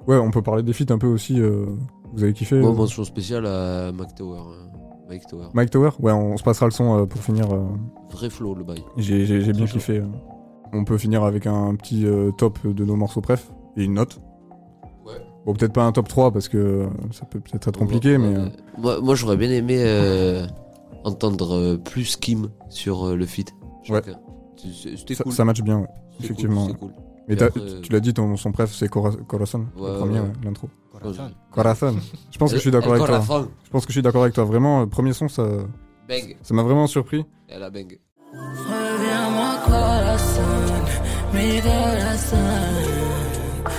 ouais, on peut parler des feats un peu aussi. euh, vous avez kiffé Moi, euh, mention spéciale à Mac Tower. hein. Mike Tower. Mike Tower? Ouais, on se passera le son pour finir. Vrai flow, le bail. J'ai bien kiffé. On peut finir avec un petit top de nos morceaux préf et une note. Ouais. Bon, peut-être pas un top 3 parce que ça peut peut-être être compliqué, mais. euh, Moi, moi j'aurais bien aimé euh, entendre euh, plus Kim sur le feat. Ouais. C'était cool. ça match bien, ouais. Effectivement. cool, c'était cool. Mais après, tu l'as dit, ton, son préf, c'est Cora- Corazon, le Ouais, premier, ouais. l'intro. Corazon. Corazon. Je pense que je suis d'accord avec toi. Je pense que je suis d'accord avec toi. Vraiment, euh, premier son, ça Bang. ça m'a vraiment surpris. Elle a bang. Reviens-moi corazon, mi corazon.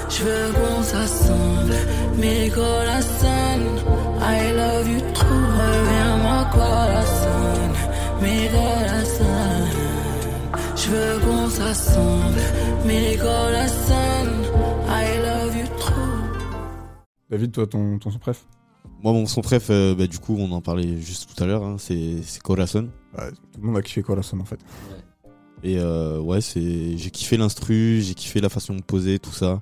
Je veux qu'on s'assemble, mi corazon. I love you trop. Reviens-moi corazon, mi corazon. Je veux qu'on s'assemble, corazon. I love you trop. David, toi, ton, ton son préf Moi, mon son préf, euh, bah, du coup, on en parlait juste tout à l'heure, hein, c'est c'est Corazon. Bah, Tout le monde a kiffé Corazon en fait. Et euh, ouais, c'est j'ai kiffé l'instru, j'ai kiffé la façon de poser, tout ça.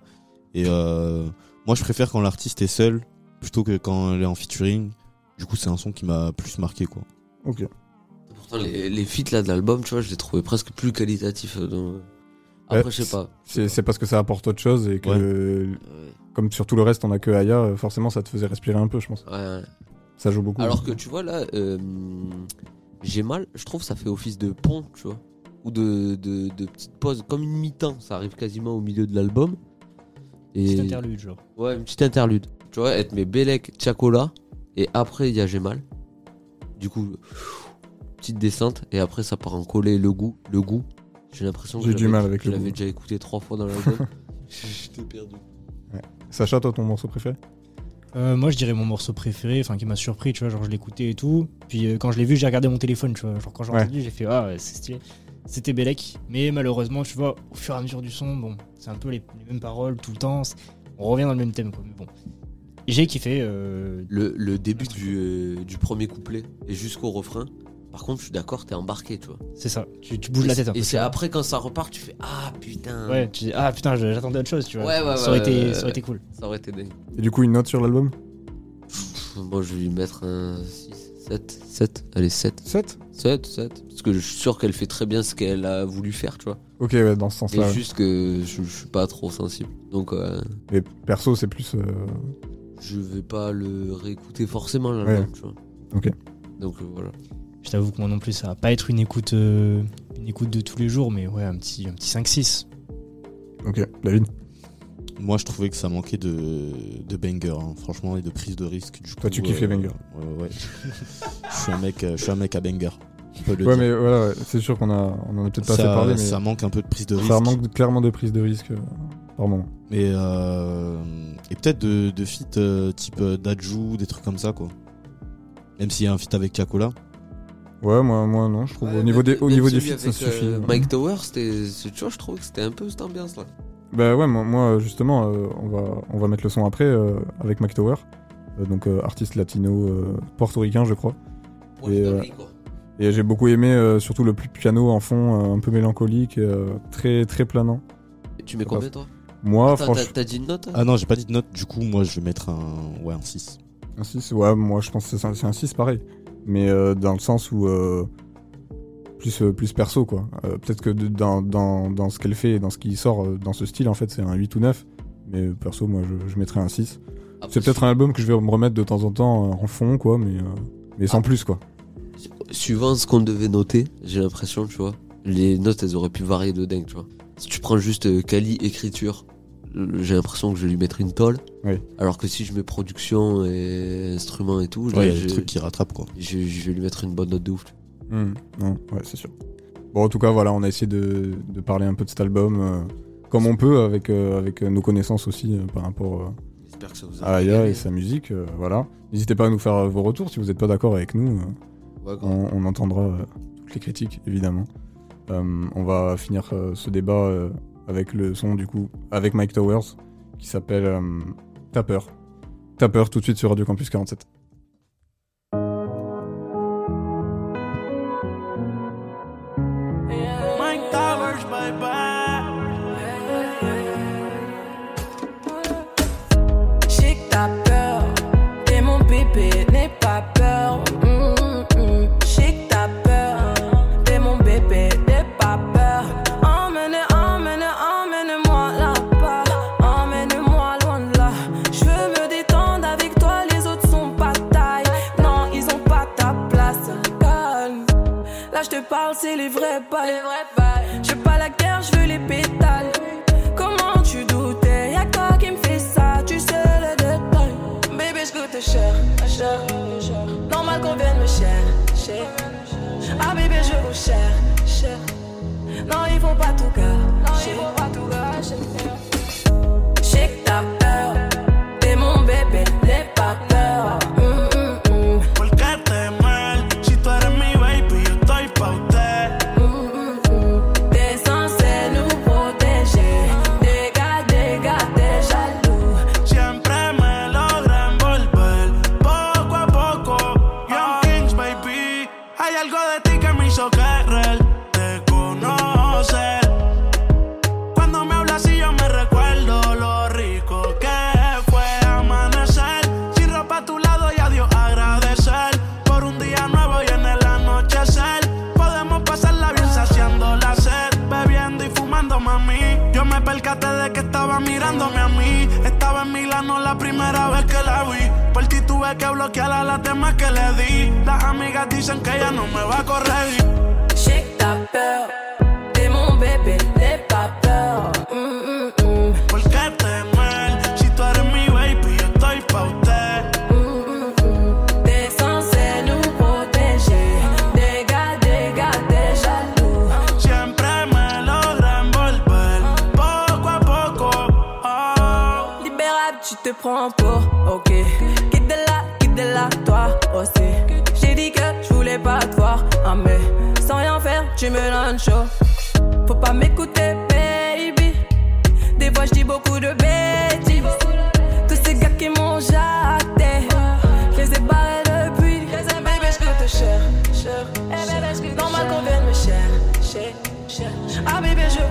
Et euh, moi, je préfère quand l'artiste est seul plutôt que quand elle est en featuring. Du coup, c'est un son qui m'a plus marqué, quoi. Ok. Pourtant, les, les feats là de l'album, tu vois, je les trouvais presque plus qualitatifs. euh, Après, Ouais, je sais pas. C'est parce que ça apporte autre chose et que, Ouais. comme sur tout le reste, on a que Aya, euh, forcément, ça te faisait respirer un peu, je pense. Ouais, ouais. Ça joue beaucoup. Alors que tu vois là, euh, j'ai mal, je trouve ça fait office de pont, tu vois. Ou de, de, de petite pause, comme une mi-temps, ça arrive quasiment au milieu de l'album. Et... Petit interlude, genre. Ouais, une petite interlude. Tu vois, être mes Belek, Tchakola, et après il y a J'ai mal. Du coup, petite descente, et après ça part en coller le goût. Le goût. J'ai l'impression que J'ai du mal avec je le l'avais déjà écouté trois fois dans l'album. J'étais perdu. Sacha, toi, ton morceau préféré? Euh, moi, je dirais mon morceau préféré, enfin qui m'a surpris, tu vois, genre je l'écoutais et tout. Puis euh, quand je l'ai vu, j'ai regardé mon téléphone, tu vois. Genre quand j'ai Ouais. entendu, j'ai fait ah, ouais, c'est stylé. C'était Belek, mais malheureusement, tu vois, au fur et à mesure du son, bon, c'est un peu les, les mêmes paroles tout le temps. On revient dans le même thème, quoi. Mais bon, j'ai kiffé. euh, Le, le début du, euh, du premier couplet et jusqu'au refrain, par contre, je suis d'accord, t'es embarqué, tu vois. c'est ça. Tu, tu bouges la tête un peu. Et c'est après quand ça repart, tu fais Ah putain. Ouais, tu dis ah putain, j'attendais autre chose, tu vois. Ouais, ouais, ça aurait ouais, été, ouais, ça aurait ouais. été cool. Ça aurait été dingue. Et du coup, une note sur l'album? Moi, je vais lui mettre un 6, 7, 7. Allez, 7. 7 7, 7. Parce que je suis sûr qu'elle fait très bien ce qu'elle a voulu faire, tu vois. Ok, ouais, dans ce sens-là. ouais. juste que je, je suis pas trop sensible. Donc, euh, Mais perso, c'est plus. euh, je vais pas le réécouter forcément, l'album, tu vois. Ok. Donc, euh, voilà. Je t'avoue que moi non plus, ça va pas être une écoute, euh, une écoute de tous les jours, mais ouais, un petit, un petit 5-6. Ok, David? Moi, je trouvais que ça manquait de, de banger, hein, franchement, et de prise de risque. Du Toi, coup, tu kiffes les bangers. Ouais, ouais. je, suis un mec, euh, je suis un mec à banger. on peut le Ouais, dire. mais voilà, ouais, c'est sûr qu'on a, on en a peut-être pas assez parlé, mais ça manque un peu de prise de risque. ça manque clairement de prise de risque euh, par moment. Et, euh, et peut-être de, de feat euh, type euh, Dajou, des trucs comme ça, quoi. Même s'il y a un feat avec Tiakola. Ouais, moi, moi non, je trouve. Ouais, au niveau des, au niveau des feats, ça suffit. euh, Mike Tower, c'était, c'est- tu vois, je trouvais que c'était un peu cette ambiance-là. Bah ouais, moi, moi, justement, euh, on, va, on va mettre le son après euh, avec Mike Tower, euh, donc euh, artiste latino euh, portoricain, je crois. Et, euh, et j'ai beaucoup aimé euh, surtout le plus piano en fond, euh, un peu mélancolique, et, euh, très très planant. Et tu mets combien, toi? Moi, franchement, t'as, dit une note hein Ah non, j'ai pas dit de note, du coup, moi je vais mettre un, ouais, un 6. un 6, ouais, moi je pense que c'est un, c'est un 6 pareil. Mais euh, dans le sens où. euh, plus, euh, plus perso, quoi. Euh, Peut-être que de- dans, dans, dans ce qu'elle fait et dans ce qui sort dans ce style, en fait, c'est un 8 ou 9. Mais perso, moi, je, je mettrais un 6. Après, C'est peut-être un album que je vais me remettre de temps en temps en fond, quoi, mais, euh, mais sans Ah. plus, quoi. Suivant ce qu'on devait noter, j'ai l'impression, tu vois, les notes, elles auraient pu varier de dingue, tu vois. Si tu prends juste Kali, écriture, j'ai l'impression que je vais lui mettre une tôle. Oui. Alors que si je mets production et instruments et tout, Ouais, il y a je, des trucs qui rattrapent, quoi. je, je vais lui mettre une bonne note de ouf. Hmm, Non, ouais, c'est sûr. Bon, en tout cas, voilà, on a essayé de, de parler un peu de cet album euh, comme on peut, avec, euh, avec nos connaissances aussi euh, par rapport euh, J'espère que ça vous a à Aya et sa musique. euh, voilà. N'hésitez pas à nous faire euh, vos retours si vous n'êtes pas d'accord avec nous. euh, Ouais, on, on entendra euh, toutes les critiques, évidemment. Euh, on va finir euh, ce débat euh, avec le son du coup, avec Mike Towers, qui s'appelle euh, Tapper. Tapper tout de suite sur Radio Campus 47. Les vrais bails. Je pas la guerre, je veux les pétales. Comment tu doutais, y'a toi qui me fais ça, tu sais le détail. Bébé, je goûte cher, cher, cher. Normal qu'on vienne me chercher. Ah, bébé, je vous cher, cher.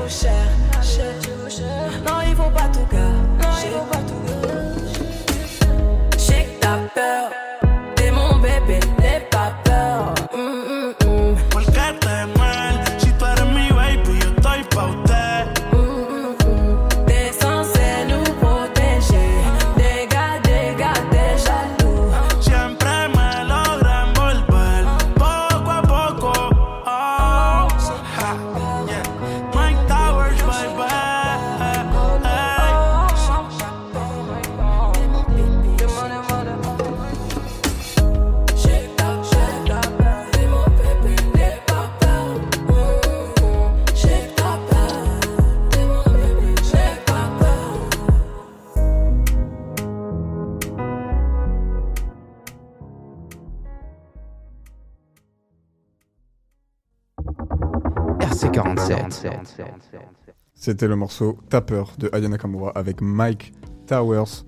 Ah, bébé, je vous cherche. Non, ils vont pas tout gâcher. J'ai t'as peur, C'était le morceau Tapper de Aya Nakamura avec Mike Towers.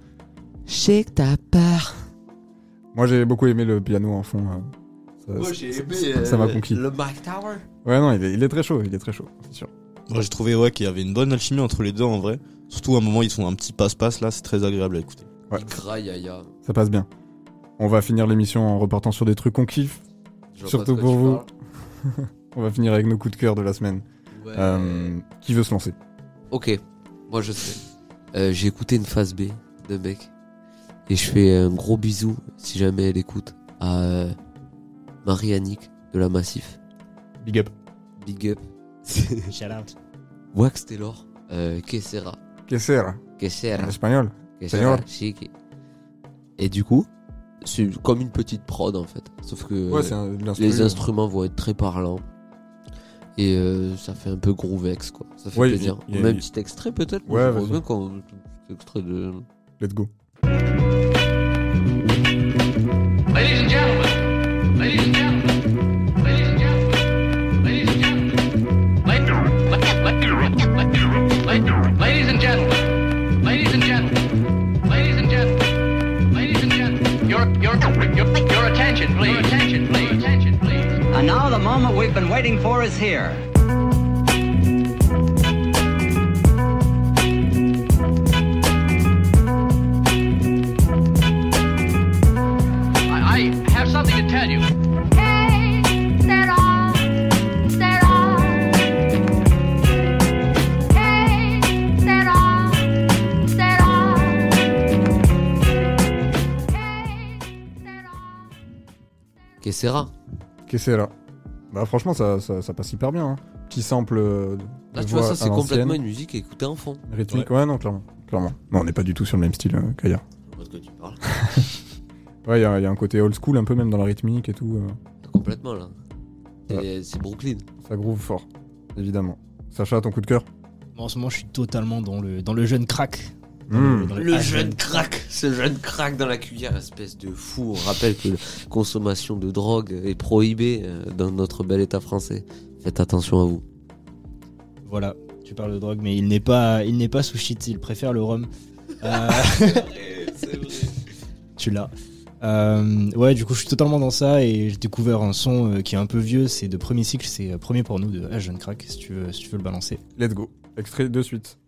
T'as peur. Moi j'ai beaucoup aimé le piano en fond. hein. Ça- Moi j'ai aimé ça- ça m'a euh, conquis. le Mike Tower. Ouais non, il est, il est très chaud, il est très chaud, c'est sûr. Moi, j'ai trouvé ouais, qu'il y avait une bonne alchimie entre les deux en vrai. Surtout à un moment, ils font un petit passe-passe là, c'est très agréable à écouter. Ouais. Yaya. Ça passe bien. On va finir l'émission en repartant sur des trucs qu'on kiffe, surtout pour vous. On va finir avec nos coups de cœur de la semaine. Ouais. Euh, qui veut se lancer Ok, moi je sais. Euh, J'ai écouté une phase B de mec. Et je fais un gros bisou, si jamais elle écoute, à euh, Marie-Annick de la Massif. Big up. Big up. Shout out. Wax Taylor. Euh, que sera Que sera Que sera En espagnol. Que sera. Et du coup, c'est comme une petite prod en fait. Sauf que Ouais, un- les euh. instruments vont être très parlants. Et euh, ça fait un peu groovex quoi. Ça fait Ouais, plaisir. y a- Même il- petit extrait peut-être. Ouais, bien qu'on- petit extrait de. Let's go. Waiting for is here. I, I have something to tell you. Kessera. Kessera. Bah franchement ça, ça, ça passe hyper bien. Hein. Petit sample euh, de Là, tu voix vois, ça, à c'est l'ancienne. complètement une musique à écouter en fond. Rythmique, ouais. non, clairement. clairement. Non, on n'est pas du tout sur le même style euh, qu'ailleurs. Je vois de quoi tu parles. Ouais, il y, a il y a un côté old school un peu même dans la rythmique et tout. euh, Complètement, là. C'est Brooklyn. ça groove fort, évidemment. Sacha, ton coup de cœur? En ce moment, je suis totalement dans le, dans le jeune crack. Mmh. Le ah, jeune crack, ce jeune crack dans la cuillère, espèce de fou. On rappelle que la consommation de drogue est prohibée euh, dans notre bel état français. Faites attention à vous. Voilà, tu parles de drogue, mais il n'est pas, il n'est pas sous shit, il préfère le rhum. Euh, tu l'as. Euh, ouais, du coup, je suis totalement dans ça et j'ai découvert un son euh, qui est un peu vieux. C'est de premier cycle, c'est euh, premier pour nous de Ah, Jeune Crack, si tu veux, si tu veux le balancer. Let's go. Extrait de suite.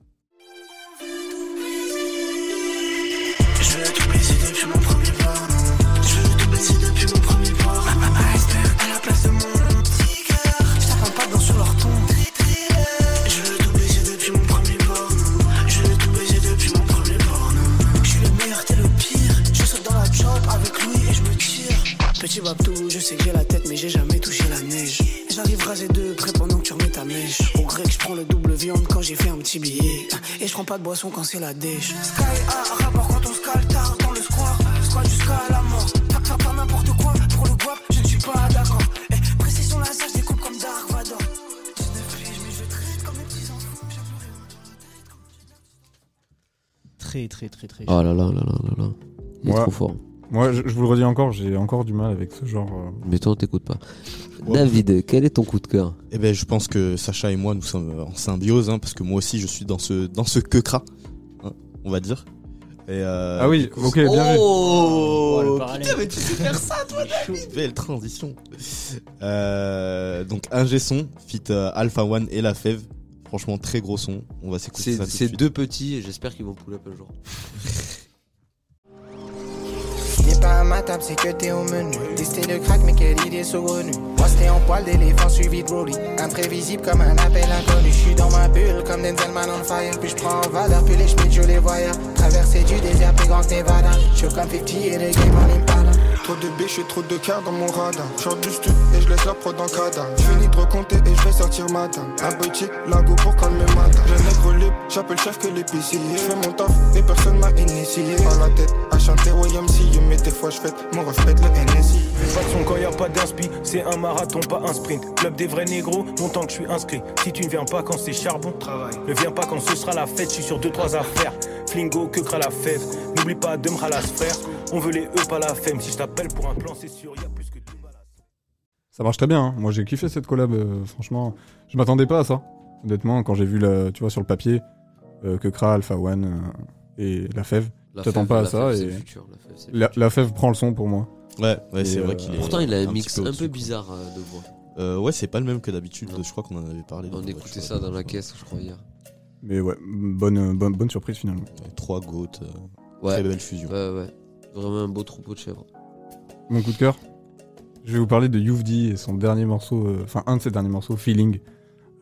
Je veux tout baiser depuis mon premier pas. Je veux tout baiser depuis mon premier pas. À la place de mon petit cœur, t'apprends pas dans sur leur. Je veux tout baiser depuis mon premier pas. Je veux tout baiser depuis mon premier pas. Je suis le meilleur, t'es le pire. Je saute dans la chop avec lui et je me tire. Petit Babtou, je sais que j'ai la tête, mais j'ai jamais touché la neige. J'arrive rasé de près pendant que tu remets ta mèche. Au grec, je prends le double viande quand j'ai fait un petit billet. Et je prends pas de boisson quand c'est la dèche. Sky A, rapport quand on se cale tard dans le square. Squad jusqu'à la mort. Faire faire pas n'importe quoi pour le guap, je ne suis pas d'accord. Eh, précision laser, je découpe comme Dark Vador. 19 piges, mais je traite comme mes petits enfants. J'ai plus rien. Très, très, très, très. Oh là là là là là là. Il est Ouais. trop fort. Moi, je, je vous le redis encore, j'ai encore du mal avec ce genre. euh, Mais toi, on t'écoute pas. Ouais. David, quel est ton coup de cœur? Eh ben, je pense que Sacha et moi, nous sommes en symbiose, hein, parce que moi aussi, je suis dans ce dans ce quecra, hein, on va dire. Et euh, Ah oui, ok, bien vu. Oh, Oh, le parallèle. putain, mais tu sais faire ça, toi, David? Belle transition. Euh, donc, un son, fit euh, Alpha One et La Fève. Franchement, très gros son. On va s'écouter C'est ça deux petits et j'espère qu'ils vont pull up un jour. Pas à ma table, c'est que t'es au menu. Tester le crack, mais quelle idée saugrenue. Moi, c'était en poil d'éléphant suivi de Broly. Imprévisible comme un appel inconnu. Je suis dans ma bulle comme Denzelman on fire. Puis je prends en valeur, puis les schmitts, je les voyais. Traverser du désert, plus grand que Nevada. Je suis comme 50 et les game en Impala. Trop de biches et trop de cœur dans mon radar. Short du stud et je laisse la prod en cadre. Fini de recompter et je vais sortir matin. Un petit lago pour calmer matin. J'ai nègre libre, j'appelle chef que l'épicier. Je fais mon taf et personne m'a initié. Par la tête à chanter YMCA, mais des fois je fête mon reflet le NSI. Pas de son quand y a pas d'inspi, c'est un marathon, pas un sprint. Club des vrais négros, longtemps que je suis inscrit. Si tu ne viens pas quand c'est charbon, travail. Ne viens pas quand ce sera la fête, je suis sur deux trois affaires. Flingo, que cra la fève. N'oublie pas de me ralas frère. On veut les E, pas la femme. Si je t'appelle pour un plan, c'est sûr, y a plus que tout. Ça marche très bien. hein. Moi, j'ai kiffé cette collab. euh, franchement, je m'attendais pas à ça. Honnêtement, quand j'ai vu, la, tu vois, sur le papier, euh, que Kra, Alpha One euh, et La Fève, La t'attends pas à la ça. Et... futur, la fève, La, la Fève prend le son pour moi. Ouais, ouais, c'est vrai euh, qu'il est. Pourtant, il a un mix peu un peu bizarre euh, de voix. Euh, ouais, c'est pas le même que d'habitude. Je crois qu'on en avait parlé. On écoutait ça dans la caisse, je crois, hier. Mais ouais, bonne, bonne, bonne surprise finalement. Trois goats. euh, Ouais. Très belle fusion. Ouais, ouais. Vraiment un beau troupeau de chèvres. Mon coup de cœur, je vais vous parler de Youvdi et son dernier morceau, euh, enfin un de ses derniers morceaux, Feeling.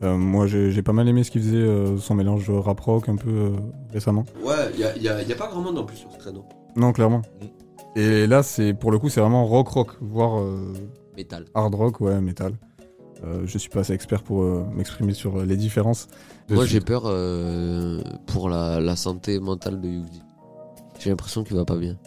Euh, moi, j'ai j'ai pas mal aimé ce qu'il faisait, euh, son mélange rap rock un peu euh, récemment. Ouais, y a, y, a, y a pas grand monde en plus sur ce créneau. Non, clairement. Mm. Et là, c'est pour le coup, c'est vraiment rock rock, voire euh, Métal. hard rock, ouais, metal. Euh, je suis pas assez expert pour euh, m'exprimer sur euh, les différences. de Moi, ce- j'ai peur euh, pour la, la santé mentale de Youvdi. J'ai l'impression qu'il va pas bien.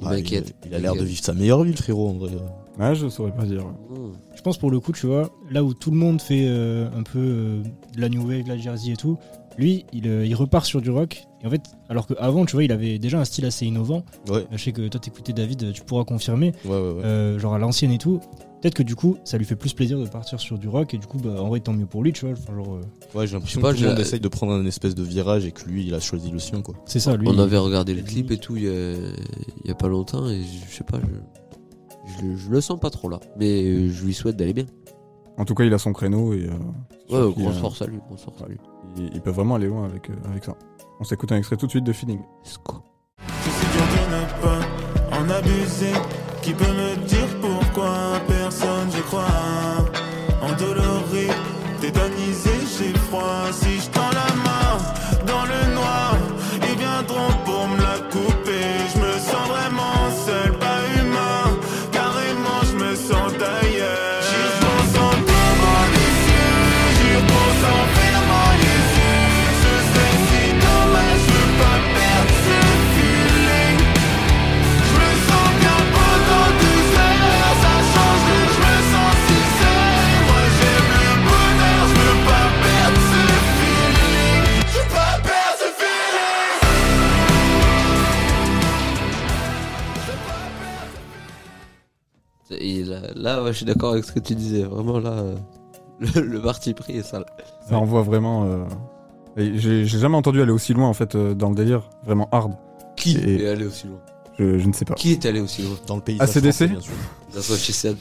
Il Ah, m'inquiète. Il, a l'air de vivre sa meilleure vie, le frérot, en vrai. Ouais, je saurais pas dire. Mmh. Je pense pour le coup, tu vois, là où tout le monde fait euh, un peu euh, de la new wave, de la jersey et tout, lui, il, euh, il repart sur du rock. Et en fait, alors qu'avant, tu vois, il avait déjà un style assez innovant. Ouais, Je sais que toi, t'écoutais David, tu pourras confirmer. ouais, ouais. ouais. Euh, genre à l'ancienne et tout. Peut-être que du coup, ça lui fait plus plaisir de partir sur du rock et du coup, bah, en vrai, tant mieux pour lui, tu vois. Enfin, genre, euh, Ouais, j'ai l'impression Je sais pas, que tout le monde essaye de prendre un espèce de virage et que lui, il a choisi le sien, quoi. c'est ça, lui. On il- avait regardé le clip et tout il y a, il y a pas longtemps et je sais pas, je, je, le- je le sens pas trop là. Mais euh, je lui souhaite d'aller bien. En tout cas, il a son créneau et. euh, Ouais, grosse force à lui, grosse force à lui. il, il peut vraiment aller loin avec, euh, avec ça. On s'écoute un extrait tout de suite de Feeling. C'est dur de ne pas en abuser. Qui peut me ouais, je suis d'accord avec ce que tu disais. Vraiment là, euh, le, le parti pris est sale. Ça envoie vraiment. euh, et J'ai j'ai jamais entendu aller aussi loin en fait euh, dans le délire, vraiment hard. Qui Et- est allé aussi loin Je, je ne sais pas. Qui est allé aussi loin Dans le pays ACDC soit chez Seb.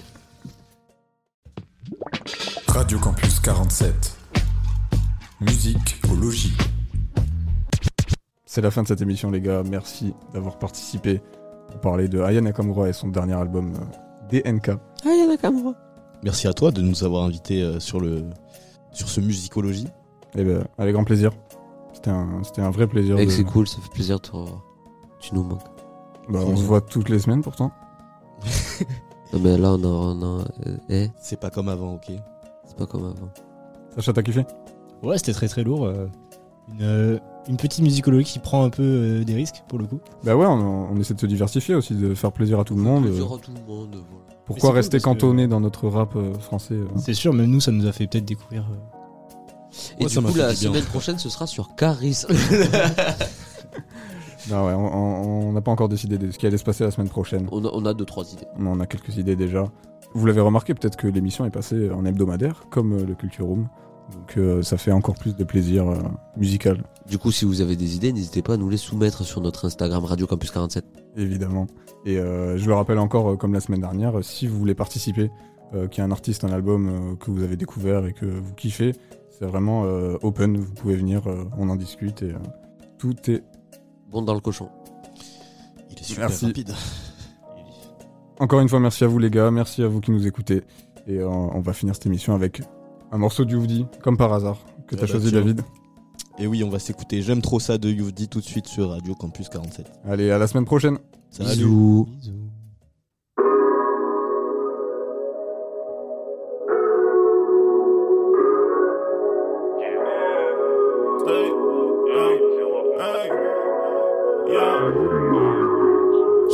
Radio Campus 47. Musique au logis. C'est la fin de cette émission, les gars. Merci d'avoir participé pour parler de Aya Nakamura et son dernier album euh, DNK. Ah, il y en a Nakamura. Merci à toi de nous avoir invités euh, sur, le, sur ce musicologie. Et ben, avec grand plaisir. C'était un, c'était un vrai plaisir. Mec, de- c'est cool, ça fait plaisir de te revoir. Tu nous manques. Bah, on se voit toutes les semaines pourtant. Non, mais là, on a. On a euh, eh, C'est pas comme avant, ok c'est pas comme avant. Sacha, t'as kiffé? Ouais, c'était très très lourd. euh, Une, euh, une petite musicologie qui prend un peu euh, des risques pour le coup. Bah ouais, on, on essaie de se diversifier aussi, de faire plaisir à tout le monde. Plaisir euh, à tout le monde, voilà. Pourquoi rester cool parce que- cantonné dans notre rap euh, français euh, C'est sûr, même nous, ça nous a fait peut-être découvrir. euh, Et Ouais, du coup, la bien. semaine prochaine, ce sera sur Caris. Non, ouais, on- n'a pas encore décidé de ce qui allait se passer la semaine prochaine. on, a, on a deux, trois idées. On a quelques idées déjà. Vous l'avez remarqué, peut-être que l'émission est passée en hebdomadaire, comme le Culture Room. Donc euh, ça fait encore plus de plaisir euh, musical, Du coup, si vous avez des idées, n'hésitez pas à nous les soumettre sur notre Instagram Radio Campus 47. évidemment. Et euh, je le rappelle encore, comme la semaine dernière, si vous voulez participer, qu'il y a un artiste, un album que vous avez découvert et que vous kiffez, c'est vraiment open, vous pouvez venir, on en discute et tout est... Bon dans le cochon. Il est super Merci. rapide. Encore une fois, merci à vous les gars, merci à vous qui nous écoutez. Et on va finir cette émission avec un morceau de Youvdi, comme par hasard, que t'as bah, choisi tiens. David. Et oui, on va s'écouter J'aime trop ça de Youvdi tout de suite sur Radio Campus 47. Allez, à la semaine prochaine Salut. Bisous.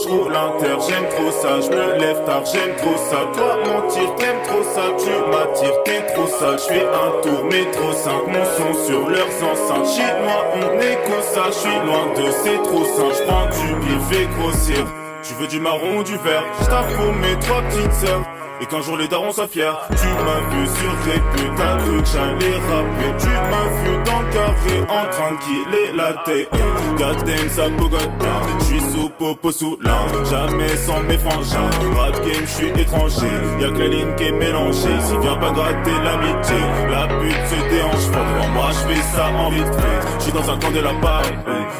Roule l'inter, j'aime trop ça, je me lève tard, j'aime trop ça. Toi mentir, t'aimes trop ça, tu m'attires, t'es trop sale. Je fais un tour métro 5, mon son sur leurs enceintes. Chez moi, on est comme ça, je suis loin de c'est trop sain. Je prends du billet, fais grossir. Tu veux du marron ou du vert? Je pour mes trois petites sœurs. Et qu'un jour les darons soient fiers. Tu m'as vu sur répé, t'as cru que j'allais rapper. Tu m'as vu dans le carré en train de killer la tête. God damn ça bogote bien. J'suis sous popo sous l'un Jamais sans mes frangins. Rap game j'suis étranger. Y'a que la ligne qui est mélangée. Si viens pas gratter l'amitié. La pute se déhanche. Fort Pour moi j'fais ça en vite fait. J'suis dans un camp de la part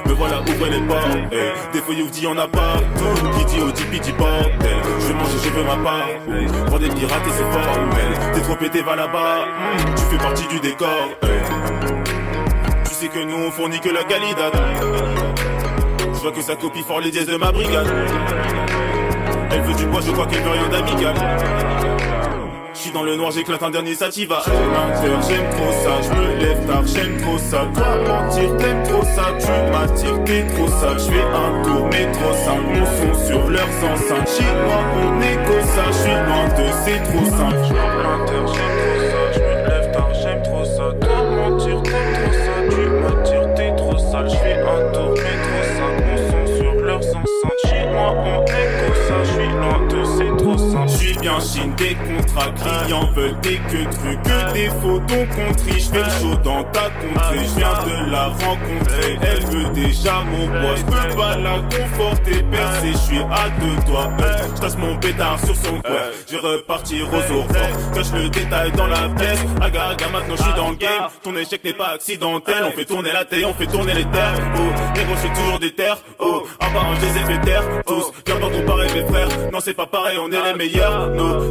Me voilà ouvrir les portes. Des fois you dit on a pas Qui dit au dit dit bordel Je veux manger je veux ma part Prends des pirates et c'est formel T'es trop pété va là-bas. Hmm, Tu fais partie du décor. Tu sais que nous on fournit que la galidade Je vois que ça copie fort les dièses de ma brigade. Elle veut du bois je crois qu'elle veut rien d'amical dans le noir, j'éclate un dernier sativa. Menteur, j'aime trop ça, je me lève tard, j'aime trop ça. Toi mentir, t'aimes trop ça, tu m'attires, t'es trop sale. Je fais un tour, métro 5, mon son sur leurs enceintes. Chez moi, on est comme ça, je suis loin de c'est trop simple. Menteur, j'aime trop ça, je me lève tard, j'aime trop ça. Toi mentir, t'aimes trop ça, tu m'attires, t'es trop sale. Je fais un tour, métro 5, mon son sur leurs enceintes. Chez moi, on est suis bien Chine, des contrats clients veulent des que trucs, que des photos qu'on triche. Fais le show dans ta contrée, je viens de la rencontrer. Elle veut déjà mon bois, je peux pas la conforter, percer, je suis à deux doigts. Je tasse mon pétard sur son coin, je repartir aux aurores. Cache le détail dans la pièce, aga aga maintenant je suis dans le game. Ton échec n'est pas accidentel, on fait tourner la télé, on fait tourner les terres. Oh, négro, je suis toujours des terres. Oh, à part je les ai fait taire, tous. Viens pas comparer mes frères, non c'est pas pareil, on est les meilleurs.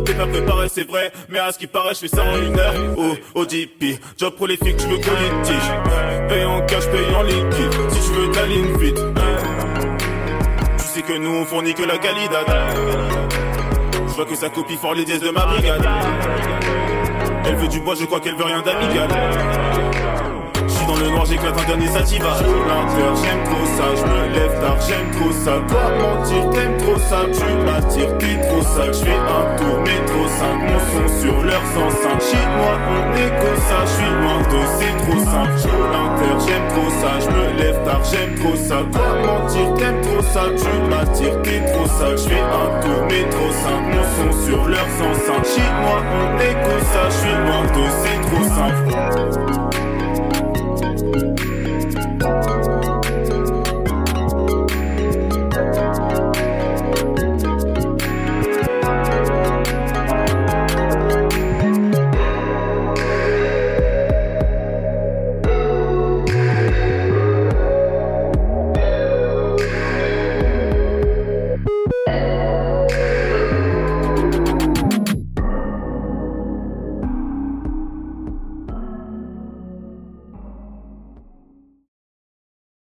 T'es pas préparé, c'est vrai, mais à ce qui paraît, je fais ça en une heure. Oh, ODP, job prolifique, je veux que litige. Paye en cash, paye en liquide, si tu veux ta ligne vite. Tu sais que nous on fournit que la qualité. Je vois que ça copie fort les dièses de ma brigade. Elle veut du bois, je crois qu'elle veut rien d'amical. Je dans le noir, j'éclate un dernier sativa. L'intérieur, j'aime trop ça, je me lève tard, j'aime trop ça. Toi mentir, t'aimes trop ça, tu m'attires, t'es trop sale. Je fais un tour, métro 5, mon son sur leurs enceintes. Chez moi, on écho ça, je suis loin de, c'est trop simple. Je j'aime trop ça, je me lève tard, j'aime trop ça. Toi mentir, t'aimes trop ça, tu m'attires, t'es trop sale. Je fais un tour, métro 5, mon son sur leurs enceintes. Chez moi, on écho ça, je suis loin de, c'est trop simple. Thank you.